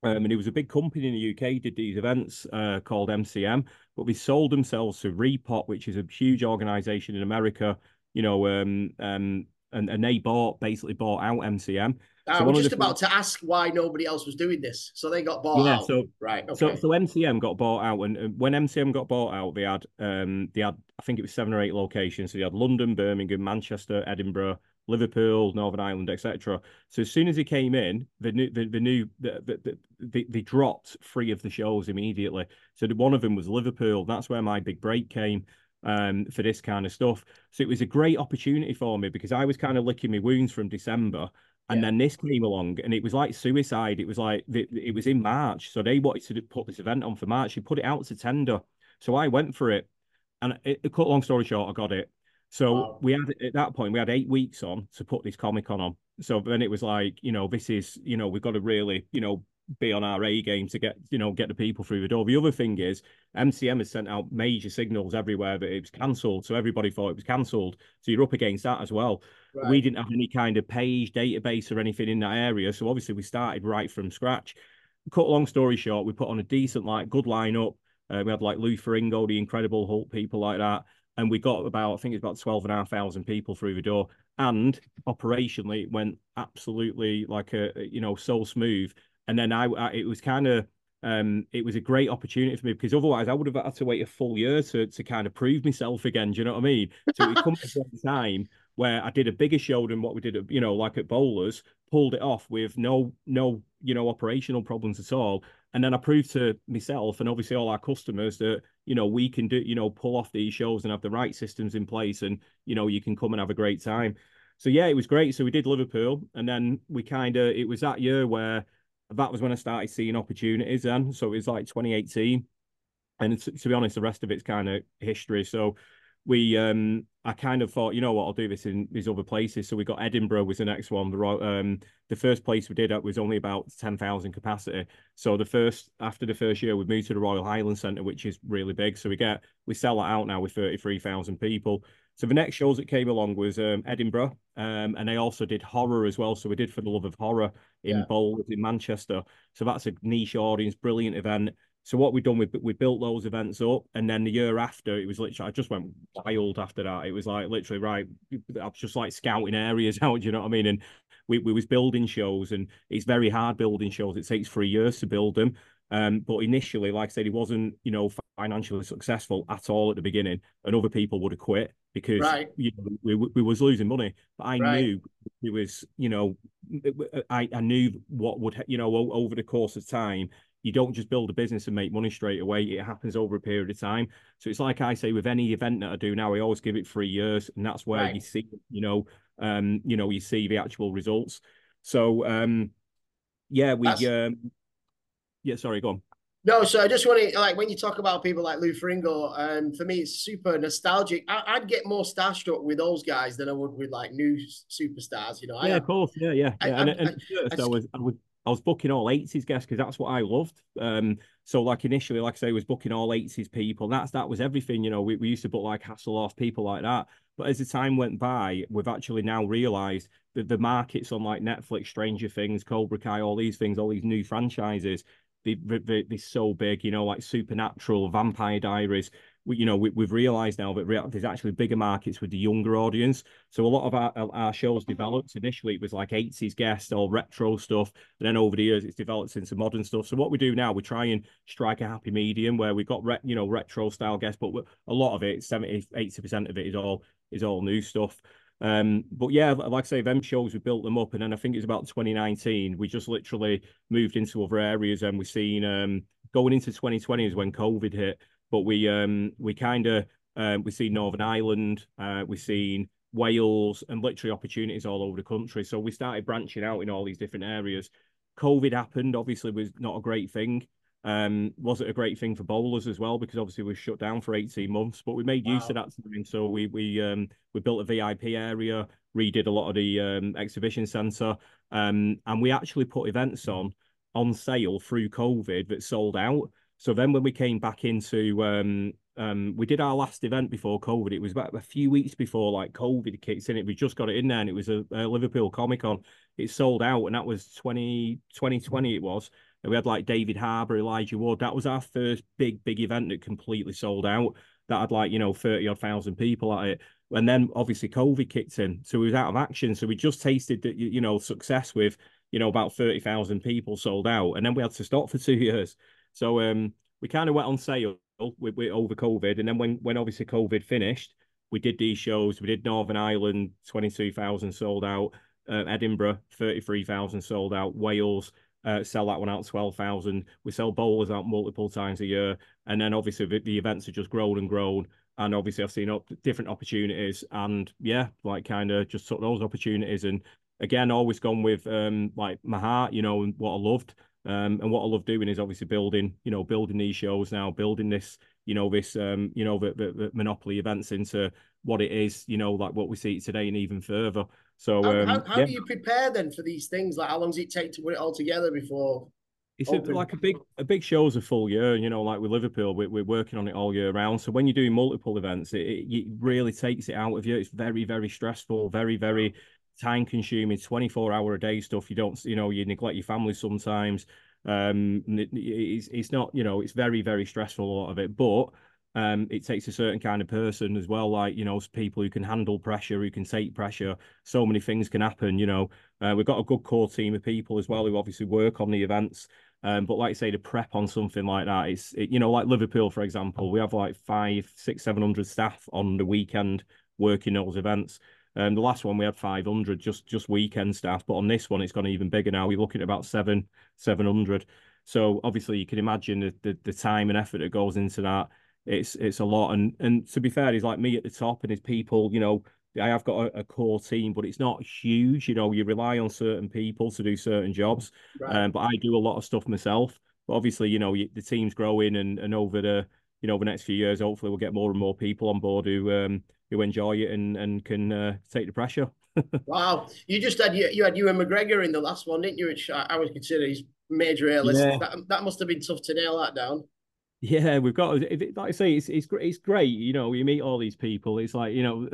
Speaker 2: Um, and it was a big company in the UK did these events uh, called MCM, but they sold themselves to ReedPop, which is a huge organization in America. You know, um, um, and and they bought basically bought out MCM.
Speaker 1: I so was just about to ask why nobody else was doing this. So they got bought yeah, out.
Speaker 2: So
Speaker 1: right. Okay.
Speaker 2: So so MCM got bought out, and, and when MCM got bought out, they had um they had I think it was seven or eight locations. So they had London, Birmingham, Manchester, Edinburgh, Liverpool, Northern Ireland, etc. So as soon as he came in, the new the, the new the, the, the, they dropped three of the shows immediately. So the, one of them was Liverpool. That's where my big break came um, for this kind of stuff. So it was a great opportunity for me because I was kind of licking my wounds from December. And yeah. then this came along, and it was like suicide. It was like it was in March, so they wanted to put this event on for March. He put it out to tender, so I went for it. And it, cut long story short, I got it. So wow. we had at that point we had eight weeks on to put this comic con on. So then it was like, you know, this is, you know, we've got to really, you know, be on our A game to get, you know, get the people through the door. The other thing is MCM has sent out major signals everywhere that it was cancelled. So everybody thought it was cancelled. So you're up against that as well. Right. We didn't have any kind of page database or anything in that area. So obviously we started right from scratch. Cut long story short, we put on a decent, like good lineup. Uh, we had like Lou Ferrigno, the Incredible Hulk, people like that and we got about I think it's about twelve and a half thousand people through the door. And operationally, it went absolutely like a you know so smooth. And then I, I it was kind of um, it was a great opportunity for me because otherwise I would have had to wait a full year to to kind of prove myself again. Do you know what I mean? So it comes at a time where I did a bigger show than what we did, at, you know, like at Bowlers, pulled it off with no no you know operational problems at all, and then I proved to myself and obviously all our customers that you know we can do you know pull off these shows and have the right systems in place, and you know you can come and have a great time. So yeah, it was great. So we did Liverpool, and then we kind of it was that year where that was when I started seeing opportunities. Then so it was like 2018, and to, to be honest, the rest of it's kind of history. So we um I kind of thought, you know what, I'll do this in these other places. So we got Edinburgh was the next one. The um the first place we did it was only about ten thousand capacity. So the first after the first year we moved to the Royal Highland Centre, which is really big. So we get we sell that out now with thirty three thousand people. So the next shows that came along was um, Edinburgh, um, and they also did horror as well. So we did for the love of horror in yeah. Bowls in Manchester. So that's a niche audience, brilliant event. So what we've done, we we built those events up, and then the year after, it was literally I just went wild after that. It was like literally right, I was just like scouting areas out. Do you know what I mean? And we we was building shows, and it's very hard building shows. It takes three years to build them. Um, but initially, like I said, he wasn't, you know, financially successful at all at the beginning, and other people would have quit because right. you know, we, we was losing money. But I right. knew it was, you know, I, I knew what would, you know, over the course of time, you don't just build a business and make money straight away. It happens over a period of time. So it's like I say with any event that I do now, I always give it three years, and that's where right. you see, you know, um, you know, you see the actual results. So um, yeah, we um, yeah, sorry, go on.
Speaker 1: No, so I just want to like when you talk about people like Lou Ferrigno, um, for me it's super nostalgic. I, would get more starstruck with those guys than I would with like new superstars. You know,
Speaker 2: yeah, I, of course, yeah, yeah. I, yeah. and, and I, I, was, I was I was booking all 80s guests because that's what I loved. Um, so like initially, like I say, I was booking all 80s people. That's that was everything, you know. We, we used to book like Hasselhoff, people like that. But as the time went by, we've actually now realized that the markets on like Netflix, Stranger Things, Cobra Kai, all these things, all these new franchises, they, they, they're so big, you know, like Supernatural, Vampire Diaries. We, you know, we, have realized now that there's actually bigger markets with the younger audience. So a lot of our, our shows developed initially, it was like 80s guests or retro stuff. And then over the years, it's developed into modern stuff. So what we do now, we try and strike a happy medium where we've got, re, you know, retro style guests, but a lot of it, 70, 80% of it is all, is all new stuff. Um, but yeah, like I say, them shows we built them up, and then I think it's about 2019. We just literally moved into other areas, and we've seen um, going into 2020 is when COVID hit. But we um, we kind of um, we've seen Northern Ireland, uh, we've seen Wales, and literally opportunities all over the country. So we started branching out in all these different areas. COVID happened, obviously, was not a great thing. Um, was it a great thing for bowlers as well? Because obviously we shut down for 18 months, but we made wow. use of that time. So we we um we built a VIP area, redid a lot of the um, exhibition centre, um, and we actually put events on on sale through COVID that sold out. So then when we came back into um um we did our last event before COVID. It was about a few weeks before like COVID kicks in. It we just got it in there and it was a, a Liverpool Comic Con. It sold out and that was 20 2020 it was we had like David Harbour, Elijah Wood. That was our first big, big event that completely sold out. That had like, you know, 30 odd thousand people at it. And then obviously COVID kicked in. So we was out of action. So we just tasted that, you know, success with, you know, about 30,000 people sold out. And then we had to stop for two years. So um, we kind of went on sale with, over COVID. And then when, when obviously COVID finished, we did these shows. We did Northern Ireland, 22,000 sold out. Uh, Edinburgh, 33,000 sold out. Wales, uh, sell that one out 12,000. We sell bowlers out multiple times a year. And then obviously the, the events have just grown and grown. And obviously I've seen up different opportunities and yeah, like kind of just took those opportunities. And again, always gone with um, like my heart, you know, and what I loved. Um, and what I love doing is obviously building, you know, building these shows now, building this, you know, this, um, you know, the, the, the monopoly events into what it is, you know, like what we see today and even further. So
Speaker 1: how, um, how, how yeah. do you prepare then for these things? Like how long does it take to put it all together before?
Speaker 2: It's a, like a big a big show's a full year, you know, like with Liverpool, we, we're working on it all year round. So when you're doing multiple events, it, it really takes it out of you. It's very, very stressful, very, very time consuming, 24 hour a day stuff. You don't, you know, you neglect your family sometimes. Um, it, it's, it's not, you know, it's very, very stressful, a lot of it. But um, it takes a certain kind of person as well, like you know, people who can handle pressure, who can take pressure. So many things can happen. You know, uh, we've got a good core team of people as well who obviously work on the events. Um, but like I say, to prep on something like that, it's it, you know, like Liverpool, for example, we have like five, six, seven hundred staff on the weekend working those events. Um, the last one we had 500 just just weekend staff, but on this one it's gone even bigger now. We're looking at about seven 700. So obviously you can imagine the, the, the time and effort that goes into that it's it's a lot. And and to be fair, he's like me at the top, and his people, you know, I have got a, a, core team, but it's not huge. You know, you rely on certain people to do certain jobs. Right. Um, but I do a lot of stuff myself. But obviously, you know, the team's growing, and and over the you know the next few years, hopefully, we'll get more and more people on board who um who enjoy it and and can uh, take the pressure.
Speaker 1: wow, you just had you, had you had Ewan McGregor in the last one, didn't you? Which I, I would consider his major A list. Yeah. That, that must have been tough to nail that down.
Speaker 2: Yeah, we've got like I say, it's it's it's great. You know, you meet all these people. It's like you know,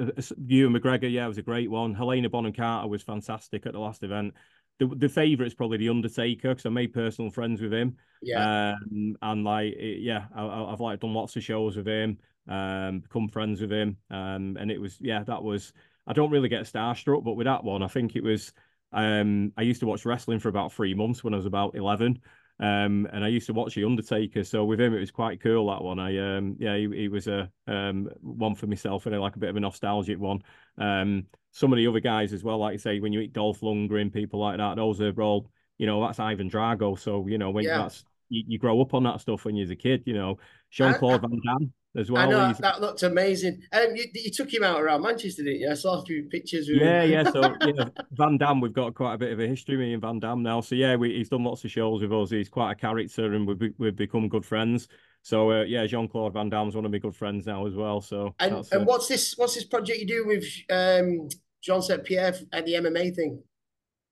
Speaker 2: Ewan McGregor, yeah, it was a great one. Helena Bonham Carter was fantastic at the last event. The the favorite is probably the Undertaker because I made personal friends with him.
Speaker 1: Yeah,
Speaker 2: um, and like yeah, I, have like done lots of shows with him, um, become friends with him, um, and it was yeah, that was. I don't really get starstruck, but with that one, I think it was. Um, I used to watch wrestling for about three months when I was about eleven. Um, and I used to watch The Undertaker, so with him it was quite cool that one. I um, yeah, he, he was a um, one for myself and I like a bit of a nostalgic one. Um, some of the other guys as well, like you say, when you eat Dolph Lundgren, people like that, those are all you know that's Ivan Drago. So you know when yeah. that's you, you, grow up on that stuff when you're a kid. You know Jean Claude Van Damme as well.
Speaker 1: I know that looked amazing. Um, you, you took him out around Manchester, didn't you? I saw a few pictures.
Speaker 2: yeah, yeah. So yeah, Van Damme, we've got quite a bit of a history me and Van Damme now. So yeah, we, he's done lots of shows with us. He's quite a character, and we've we've become good friends. So uh, yeah, Jean Claude Van Damme's one of my good friends now as well. So
Speaker 1: and, and uh, what's this what's this project you do with um, Jean St Pierre and the MMA thing?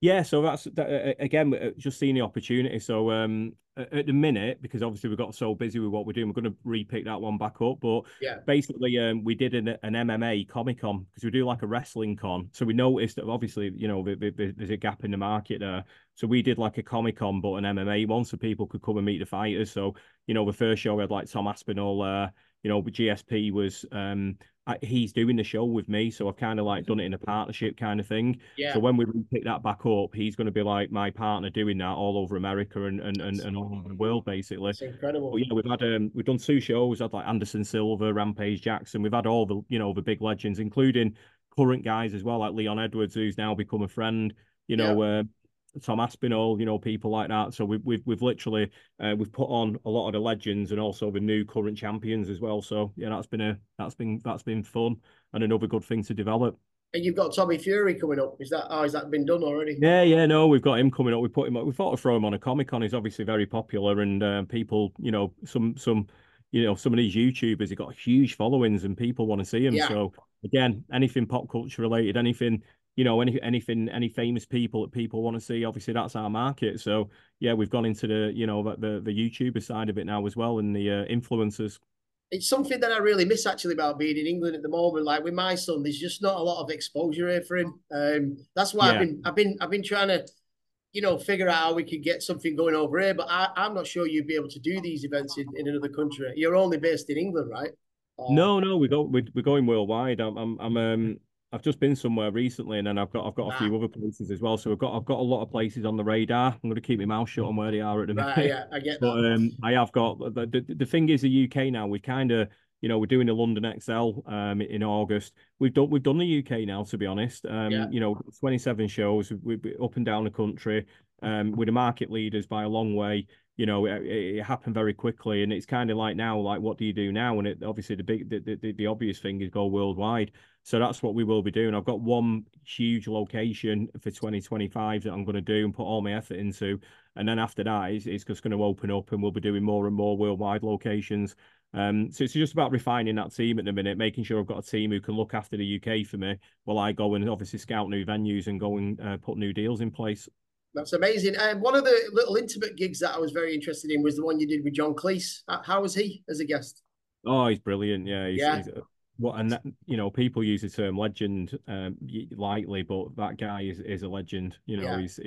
Speaker 2: Yeah, so that's that, again just seeing the opportunity. So um, at the minute, because obviously we got so busy with what we're doing, we're going to repick that one back up. But
Speaker 1: yeah,
Speaker 2: basically, um, we did an, an MMA Comic Con because we do like a wrestling con. So we noticed that obviously, you know, there's a gap in the market there. So we did like a Comic Con, but an MMA one, so people could come and meet the fighters. So you know, the first show we had like Tom Aspinall. Uh, you know, GSP was um I, he's doing the show with me, so I've kind of like done it in a partnership kind of thing.
Speaker 1: Yeah.
Speaker 2: So when we pick that back up, he's going to be like my partner doing that all over America and and, and, and all over the world basically.
Speaker 1: It's incredible.
Speaker 2: But yeah, we've had um we've done two shows. Had like Anderson Silva, Rampage Jackson. We've had all the you know the big legends, including current guys as well, like Leon Edwards, who's now become a friend. You know, yeah. uh, Tom Aspinall, you know, people like that. So we've we've we've literally uh, we've put on a lot of the legends and also the new current champions as well. So yeah, that's been a that's been that's been fun and another good thing to develop.
Speaker 1: And you've got Tommy Fury coming up. Is that oh, has that been done already?
Speaker 2: Yeah, yeah, no, we've got him coming up. We put him. Up, We thought to throw him on a Comic Con. He's obviously very popular, and uh, people, you know, some some, you know, some of these YouTubers, he got huge followings, and people want to see him. Yeah. So again, anything pop culture related, anything you know, any anything, any famous people that people want to see. Obviously, that's our market. So yeah, we've gone into the you know the the YouTuber side of it now as well, and the uh, influencers.
Speaker 1: It's something that I really miss actually about being in England at the moment. Like with my son, there's just not a lot of exposure here for him. Um, that's why yeah. I've been I've been I've been trying to you know, figure out how we could get something going over here. But I, am not sure you'd be able to do these events in, in another country. You're only based in England, right?
Speaker 2: Or... No, no, we go we're, we're going worldwide. I'm I'm, I'm um I've just been somewhere recently, and then I've got I've got a few other places as well. So I've got I've got a lot of places on the radar. I'm going to keep my mouth shut on where they are at the
Speaker 1: minute. Right, yeah, I get
Speaker 2: but, Um, I have got the, the the thing is the UK now. We kind of you know we're doing the London ExCeL um in August. We've done we've done the UK now to be honest. Um, yeah. you know, 27 shows. We've up and down the country. Um, we're the market leaders by a long way you know, it, it, happened very quickly, and it's kind of like now, like what do you do now? And it obviously the big, the, the, the obvious thing is go worldwide. So that's what we will be doing. I've got one huge location for 2025 that I'm going to do and put all my effort into, and then after that, it's, it's just going to open up, and we'll be doing more and more worldwide locations. Um, so it's just about refining that team at the minute, making sure I've got a team who can look after the UK for me while I go and obviously scout new venues and go and uh, put new deals in place.
Speaker 1: That's amazing. And um, one of the little intimate gigs that I was very interested in was the one you did with John Cleese. How was he as a guest?
Speaker 2: Oh, he's brilliant. Yeah, he's, yeah. He's, what and that, you know, people use the term legend um, lightly, but that guy is, is a legend. You know, yeah. he's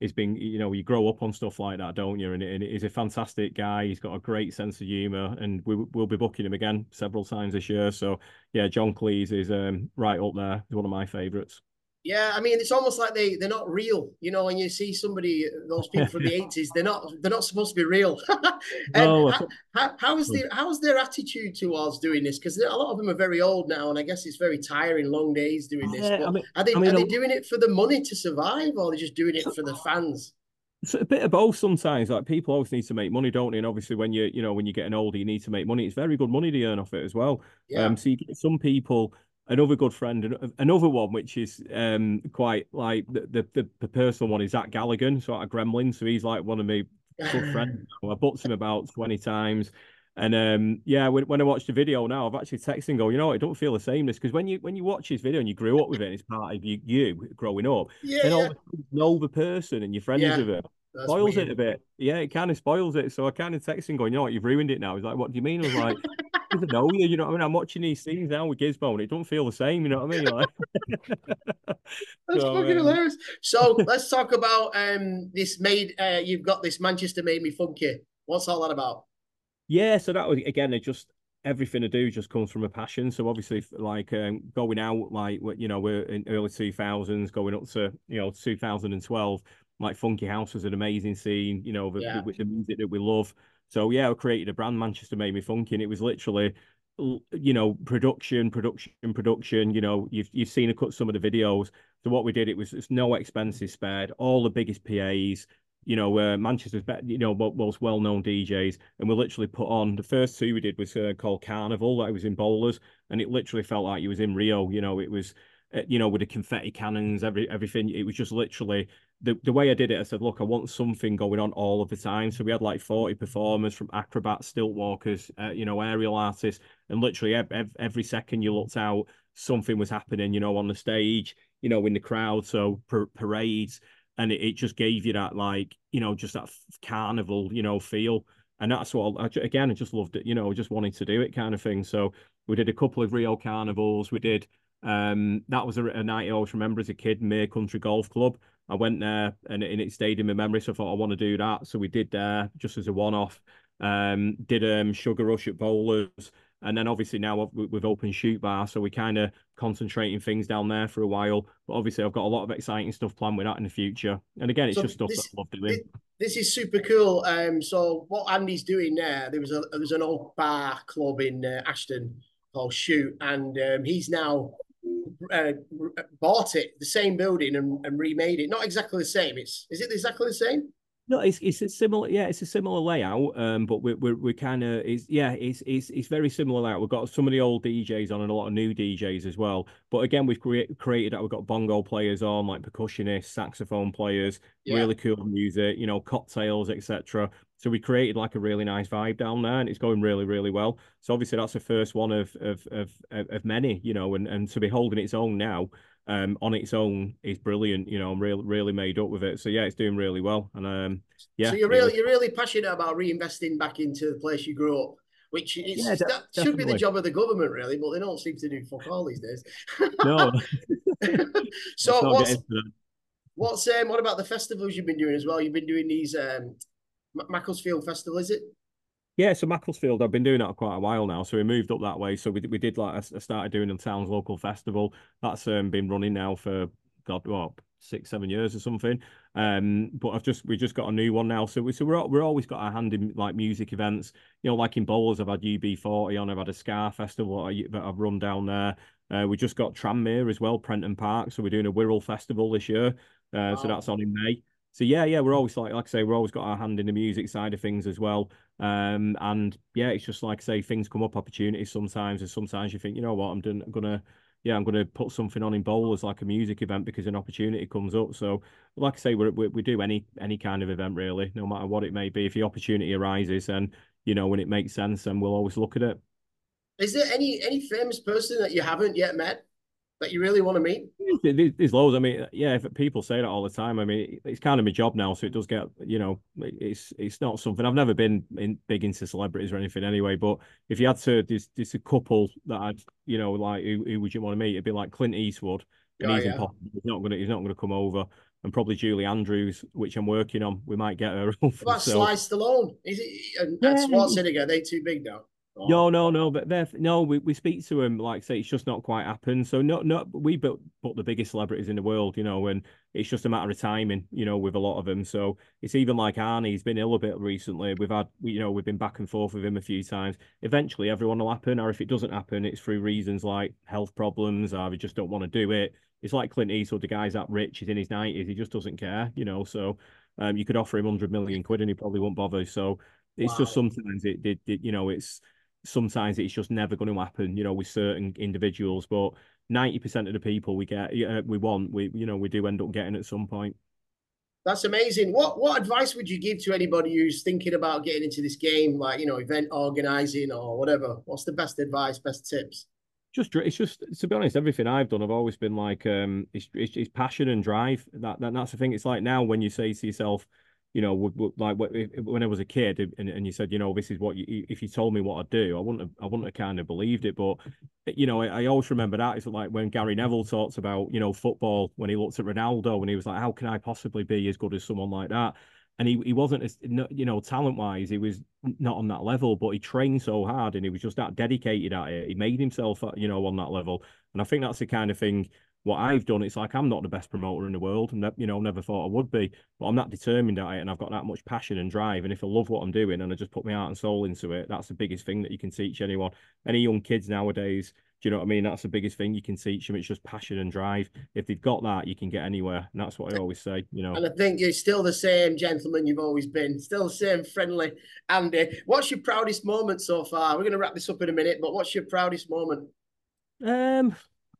Speaker 2: he's been you know you grow up on stuff like that, don't you? And, and he's a fantastic guy. He's got a great sense of humor, and we will be booking him again several times this year. So yeah, John Cleese is um, right up there. He's one of my favorites.
Speaker 1: Yeah, I mean, it's almost like they they're not real. You know, when you see somebody, those people from the eighties, they're not they're not supposed to be real. no, how, how, how is their how's their attitude towards doing this? Because a lot of them are very old now, and I guess it's very tiring, long days doing this. Yeah, I mean, are they I mean, are they doing it for the money to survive, or are they just doing it for the fans?
Speaker 2: It's a bit of both sometimes. Like people always need to make money, don't they? And obviously, when you you know when you're getting older, you need to make money. It's very good money to earn off it as well. Yeah. Um, so you get some people another good friend, another one which is um quite like the the, the personal one is Zach Galligan, so at Gremlin. So he's like one of my good friends. I booked him about twenty times. And um, yeah, when, when I watched the video now, I've actually texted and go, you know, I don't feel the same. This because when you when you watch his video and you grew up with it, and it's part of you, you growing up.
Speaker 1: Yeah, then
Speaker 2: all know the person and you're friends yeah. with him. That's spoils weird. it a bit. Yeah, it kind of spoils it. So I kind of text him going, you know what, you've ruined it now. He's like, what do you mean? I was like, I don't know you, you know what I mean? I'm watching these scenes now with Gizmo and it don't feel the same, you know what I mean? Like...
Speaker 1: That's so, fucking um... hilarious. So let's talk about um this made uh you've got this Manchester made me funky. What's all that about?
Speaker 2: Yeah, so that was again, it just everything I do just comes from a passion. So obviously, like um, going out, like you know, we're in early two thousands, going up to you know two thousand and twelve. Like Funky House was an amazing scene, you know, yeah. with the music that we love. So yeah, I created a brand, Manchester Made Me Funky, and it was literally, you know, production, production, production. You know, you've you've seen a cut some of the videos. So what we did, it was it's no expenses spared, all the biggest PAs, you know, uh, Manchester's, you know, most well-known DJs, and we literally put on the first two we did was uh, called Carnival. That was in Bowlers, and it literally felt like you was in Rio. You know, it was, uh, you know, with the confetti cannons, every everything. It was just literally the the way I did it. I said, look, I want something going on all of the time. So we had like forty performers from acrobats, stilt walkers, uh, you know, aerial artists, and literally every, every second you looked out, something was happening. You know, on the stage, you know, in the crowd. So par- parades and it, it just gave you that like you know just that carnival you know feel and that's what I, again I just loved it you know just wanting to do it kind of thing so we did a couple of Rio carnivals we did um that was a, a night I always remember as a kid May Country Golf Club I went there and, and it stayed in my memory so I thought I want to do that so we did there just as a one-off um did um Sugar Rush at Bowlers and then obviously now we've opened Chute Bar, so we're kind of concentrating things down there for a while. But obviously, I've got a lot of exciting stuff planned with that in the future. And again, it's so just stuff this, that I love doing.
Speaker 1: This is super cool. Um, so what Andy's doing there, there was a there was an old bar club in uh, Ashton called Shoot, and um, he's now uh, bought it, the same building, and, and remade it. Not exactly the same. It's is it exactly the same?
Speaker 2: No, it's it's a similar, yeah, it's a similar layout. Um, but we're we're, we're kind of it's yeah, it's it's it's very similar layout. We've got some of the old DJs on and a lot of new DJs as well. But again, we've created created that. We've got bongo players on, like percussionists, saxophone players, yeah. really cool music, you know, cocktails, etc. So we created like a really nice vibe down there, and it's going really, really well. So obviously that's the first one of of of of many, you know, and and to be holding its own now um, on its own is brilliant. You know, I'm really really made up with it. So yeah, it's doing really well. And um, yeah.
Speaker 1: So you're really you're really passionate about reinvesting back into the place you grew up, which is yeah, that should be the job of the government really, but they don't seem to do fuck all these days.
Speaker 2: no.
Speaker 1: so what's what's um, what about the festivals you've been doing as well? You've been doing these um, Macclesfield Festival, is it?
Speaker 2: Yeah, so Macclesfield, I've been doing that quite a while now. So we moved up that way. So we we did like I started doing the town's local festival. That's um, been running now for God, what six, seven years or something. Um, but I've just we just got a new one now. So we so we're we're always got our hand in like music events. You know, like in Bowlers, I've had UB40 on. I've had a Ska festival that I've run down there. Uh, we just got Tranmere as well, Prenton Park. So we're doing a Wirral festival this year. Uh, wow. So that's on in May so yeah, yeah, we're always like like I say, we're always got our hand in the music side of things as well. Um, and yeah, it's just like I say, things come up, opportunities sometimes, and sometimes you think, you know what, I'm doing, I'm gonna, yeah, I'm gonna put something on in Bowlers like a music event because an opportunity comes up. So like I say, we we do any any kind of event really, no matter what it may be. If the opportunity arises, and you know when it makes sense, then we'll always look at it.
Speaker 1: Is there any any famous person that you haven't yet met? That you really want to meet?
Speaker 2: There's loads. I mean, yeah, if people say that all the time. I mean, it's kind of my job now, so it does get, you know, it's it's not something I've never been in big into celebrities or anything anyway. But if you had to, there's, there's a couple that I'd, you know, like who, who would you want to meet? It'd be like Clint Eastwood, and oh, he's yeah. impossible. He's not gonna he's not gonna come over. And probably Julie Andrews, which I'm working on. We might get her.
Speaker 1: What about so. Sly Stallone? Is it and yeah. Schwarzenegger? They too big now?
Speaker 2: No, no, no, but they're no. We, we speak to him like say it's just not quite happened. So no, no, we built but the biggest celebrities in the world, you know, and it's just a matter of timing, you know, with a lot of them. So it's even like Arnie, he's been ill a bit recently. We've had, you know, we've been back and forth with him a few times. Eventually, everyone will happen, or if it doesn't happen, it's through reasons like health problems, or we just don't want to do it. It's like Clint Eastwood, the guy's that rich, he's in his nineties, he just doesn't care, you know. So um, you could offer him hundred million quid and he probably won't bother. So it's wow. just sometimes it, it, it, you know, it's sometimes it's just never going to happen, you know, with certain individuals. But ninety percent of the people we get, uh, we want, we you know, we do end up getting at some point.
Speaker 1: That's amazing. What what advice would you give to anybody who's thinking about getting into this game, like you know, event organizing or whatever? What's the best advice, best tips?
Speaker 2: Just it's just to be honest, everything I've done, I've always been like, um, it's it's, it's passion and drive. That, that that's the thing. It's like now when you say to yourself, you know, would, would, like when I was a kid, and, and you said, you know, this is what you, if you told me what I'd do, I wouldn't have, I wouldn't have kind of believed it. But eh, you know, I, I always remember that. It's like when Gary Neville talks about, you know, football when he looked at Ronaldo and he was like, how can I possibly be as good as someone like that? And he, he wasn't as you know talent wise he was not on that level but he trained so hard and he was just that dedicated at it he made himself uh, you know on that level and I think that's the kind of thing what I've done, it's like I'm not the best promoter in the world, and you know, never thought I would be. But I'm that determined at it, and I've got that much passion and drive. And if I love what I'm doing, and I just put my heart and soul into it, that's the biggest thing that you can teach anyone. Any young kids nowadays, do you know what I mean? That's the biggest thing you can teach them. It's just passion and drive. If they've got that, you can get anywhere, and that's what I always say. You know.
Speaker 1: And I think you're still the same gentleman you've always been. Still the same friendly Andy. What's your proudest moment so far? We're going to wrap this up in a minute, but what's your proudest moment?
Speaker 2: Um,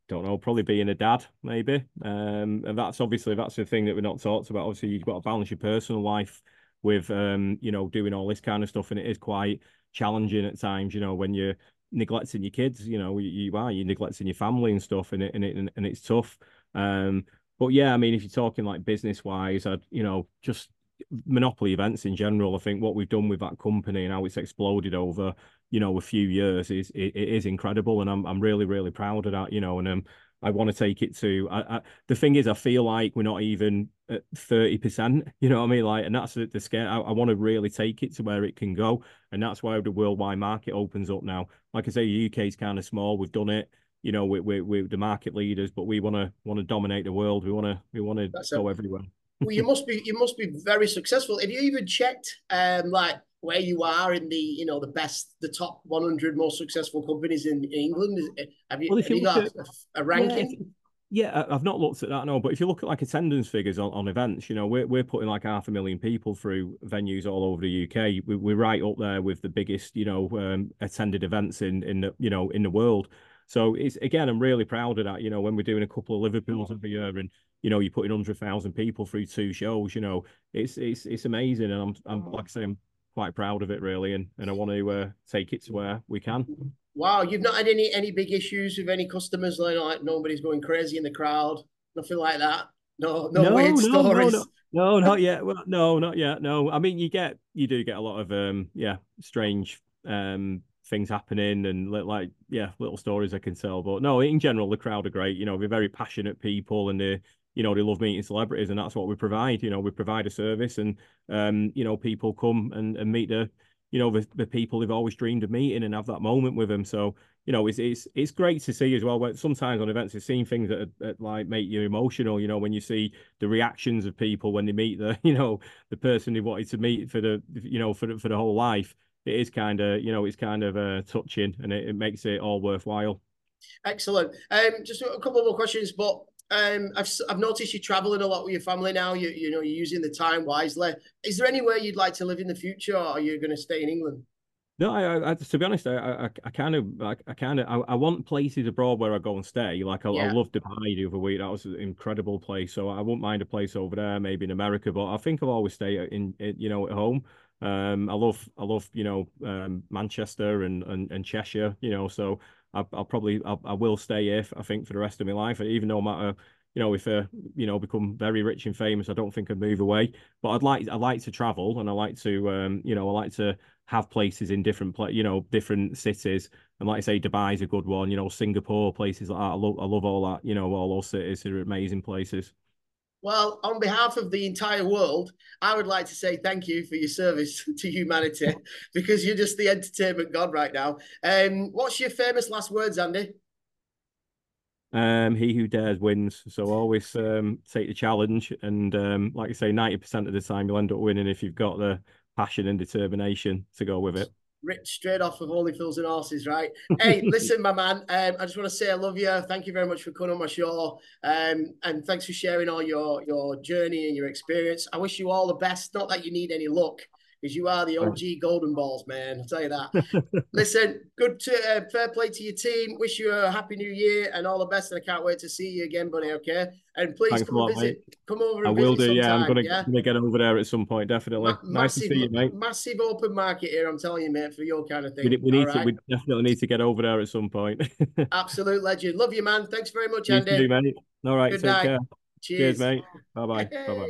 Speaker 2: don't know, probably being a dad, maybe. Um, and that's obviously that's the thing that we're not talked about. Obviously, you've got to balance your personal life with um, you know, doing all this kind of stuff, and it is quite challenging at times. You know, when you're neglecting your kids, you know, you, you are you're neglecting your family and stuff, and it and it and it's tough. Um, but yeah, I mean, if you're talking like business wise, I'd you know just monopoly events in general. I think what we've done with that company and how it's exploded over you know a few years is it, it is incredible, and I'm I'm really really proud of that. You know, and um, I want to take it to. I, I, the thing is, I feel like we're not even at thirty percent. You know what I mean? Like, and that's the, the scare. I, I, want to really take it to where it can go, and that's why the worldwide market opens up now. Like I say, the UK is kind of small. We've done it. You know, we we we're the market leaders, but we want to want to dominate the world. We want to we want to go everywhere.
Speaker 1: well, you must be you must be very successful. Have you even checked um like where you are in the you know the best the top 100 most successful companies in, England? Have you, well, have you, got at, a, a, ranking?
Speaker 2: Yeah, yeah, I've not looked at that no but if you look at like attendance figures on, on events you know we're, we're putting like half a million people through venues all over the UK we, we're right up there with the biggest you know um, attended events in in the you know in the world. So it's again I'm really proud of that you know when we're doing a couple of Liverpools every year and you know you're putting 100,000 people through two shows you know it's it's it's amazing. And I'm I'm like I say I'm quite proud of it really, and and I want to uh, take it to where we can.
Speaker 1: Wow, you've not had any any big issues with any customers like, like nobody's going crazy in the crowd, nothing like that. No, no, no weird no, stories.
Speaker 2: No, no, no, not yet. Well, no, not yet. No, I mean you get you do get a lot of um yeah strange um things happening and like yeah little stories I can tell. But no, in general the crowd are great. You know, we're very passionate people and they you know, they love meeting celebrities, and that's what we provide. You know, we provide a service, and um, you know, people come and, and meet the, you know, the, the people they've always dreamed of meeting and have that moment with them. So, you know, it's it's it's great to see as well. Sometimes on events, you've seen things that, that like make you emotional. You know, when you see the reactions of people when they meet the, you know, the person they wanted to meet for the, you know, for the, for the whole life. It is kind of, you know, it's kind of uh, touching, and it, it makes it all worthwhile.
Speaker 1: Excellent. Um, just a couple more questions, but um, I've I've noticed you're traveling a lot with your family now. You you know you're using the time wisely. Is there anywhere you'd like to live in the future, or are you going to stay in England?
Speaker 2: No, I, I, to be honest, I, I, I kind of, I, I kind of, I, I, want places abroad where I go and stay. Like I, yeah. I loved Dubai the other week; that was an incredible place. So I wouldn't mind a place over there, maybe in America. But I think I'll always stay in, in you know, at home. Um, I love, I love, you know, um, Manchester and, and and Cheshire. You know, so I, will probably I'll, I will stay here. I think for the rest of my life, even no matter you know if I you know become very rich and famous, I don't think I'd move away. But I'd like I like to travel and I like to um you know I like to have places in different pla- you know different cities. And like I say, Dubai's a good one. You know Singapore, places like that. I love I love all that. You know all those cities are amazing places.
Speaker 1: Well, on behalf of the entire world, I would like to say thank you for your service to humanity because you're just the entertainment god right now. Um, what's your famous last words, Andy?
Speaker 2: Um, he who dares wins. So always um, take the challenge, and um, like I say, ninety percent of the time you'll end up winning if you've got the passion and determination to go with it
Speaker 1: rich straight off of Only Fools and Horses, right? Hey, listen, my man. Um, I just want to say I love you. Thank you very much for coming on my show, um, and thanks for sharing all your your journey and your experience. I wish you all the best. Not that you need any luck, because you are the OG Golden Balls, man. I'll tell you that. Listen, good to uh, fair play to your team. Wish you a happy new year and all the best. And I can't wait to see you again, buddy. Okay, and please Thanks come lot, visit. Mate. Come over. I will do.
Speaker 2: Sometime,
Speaker 1: yeah,
Speaker 2: I'm gonna, yeah? gonna get over there at some point. Definitely. Ma- nice massive, to see you, mate.
Speaker 1: Massive open market here. I'm telling you, mate, for your kind of thing.
Speaker 2: We, we need all to. We definitely need to get over there at some point.
Speaker 1: Absolute legend. Love you, man. Thanks very much, Andy. You
Speaker 2: mate. All right. Good take night. care.
Speaker 1: Cheers.
Speaker 2: Cheers, mate. Bye bye. Bye bye.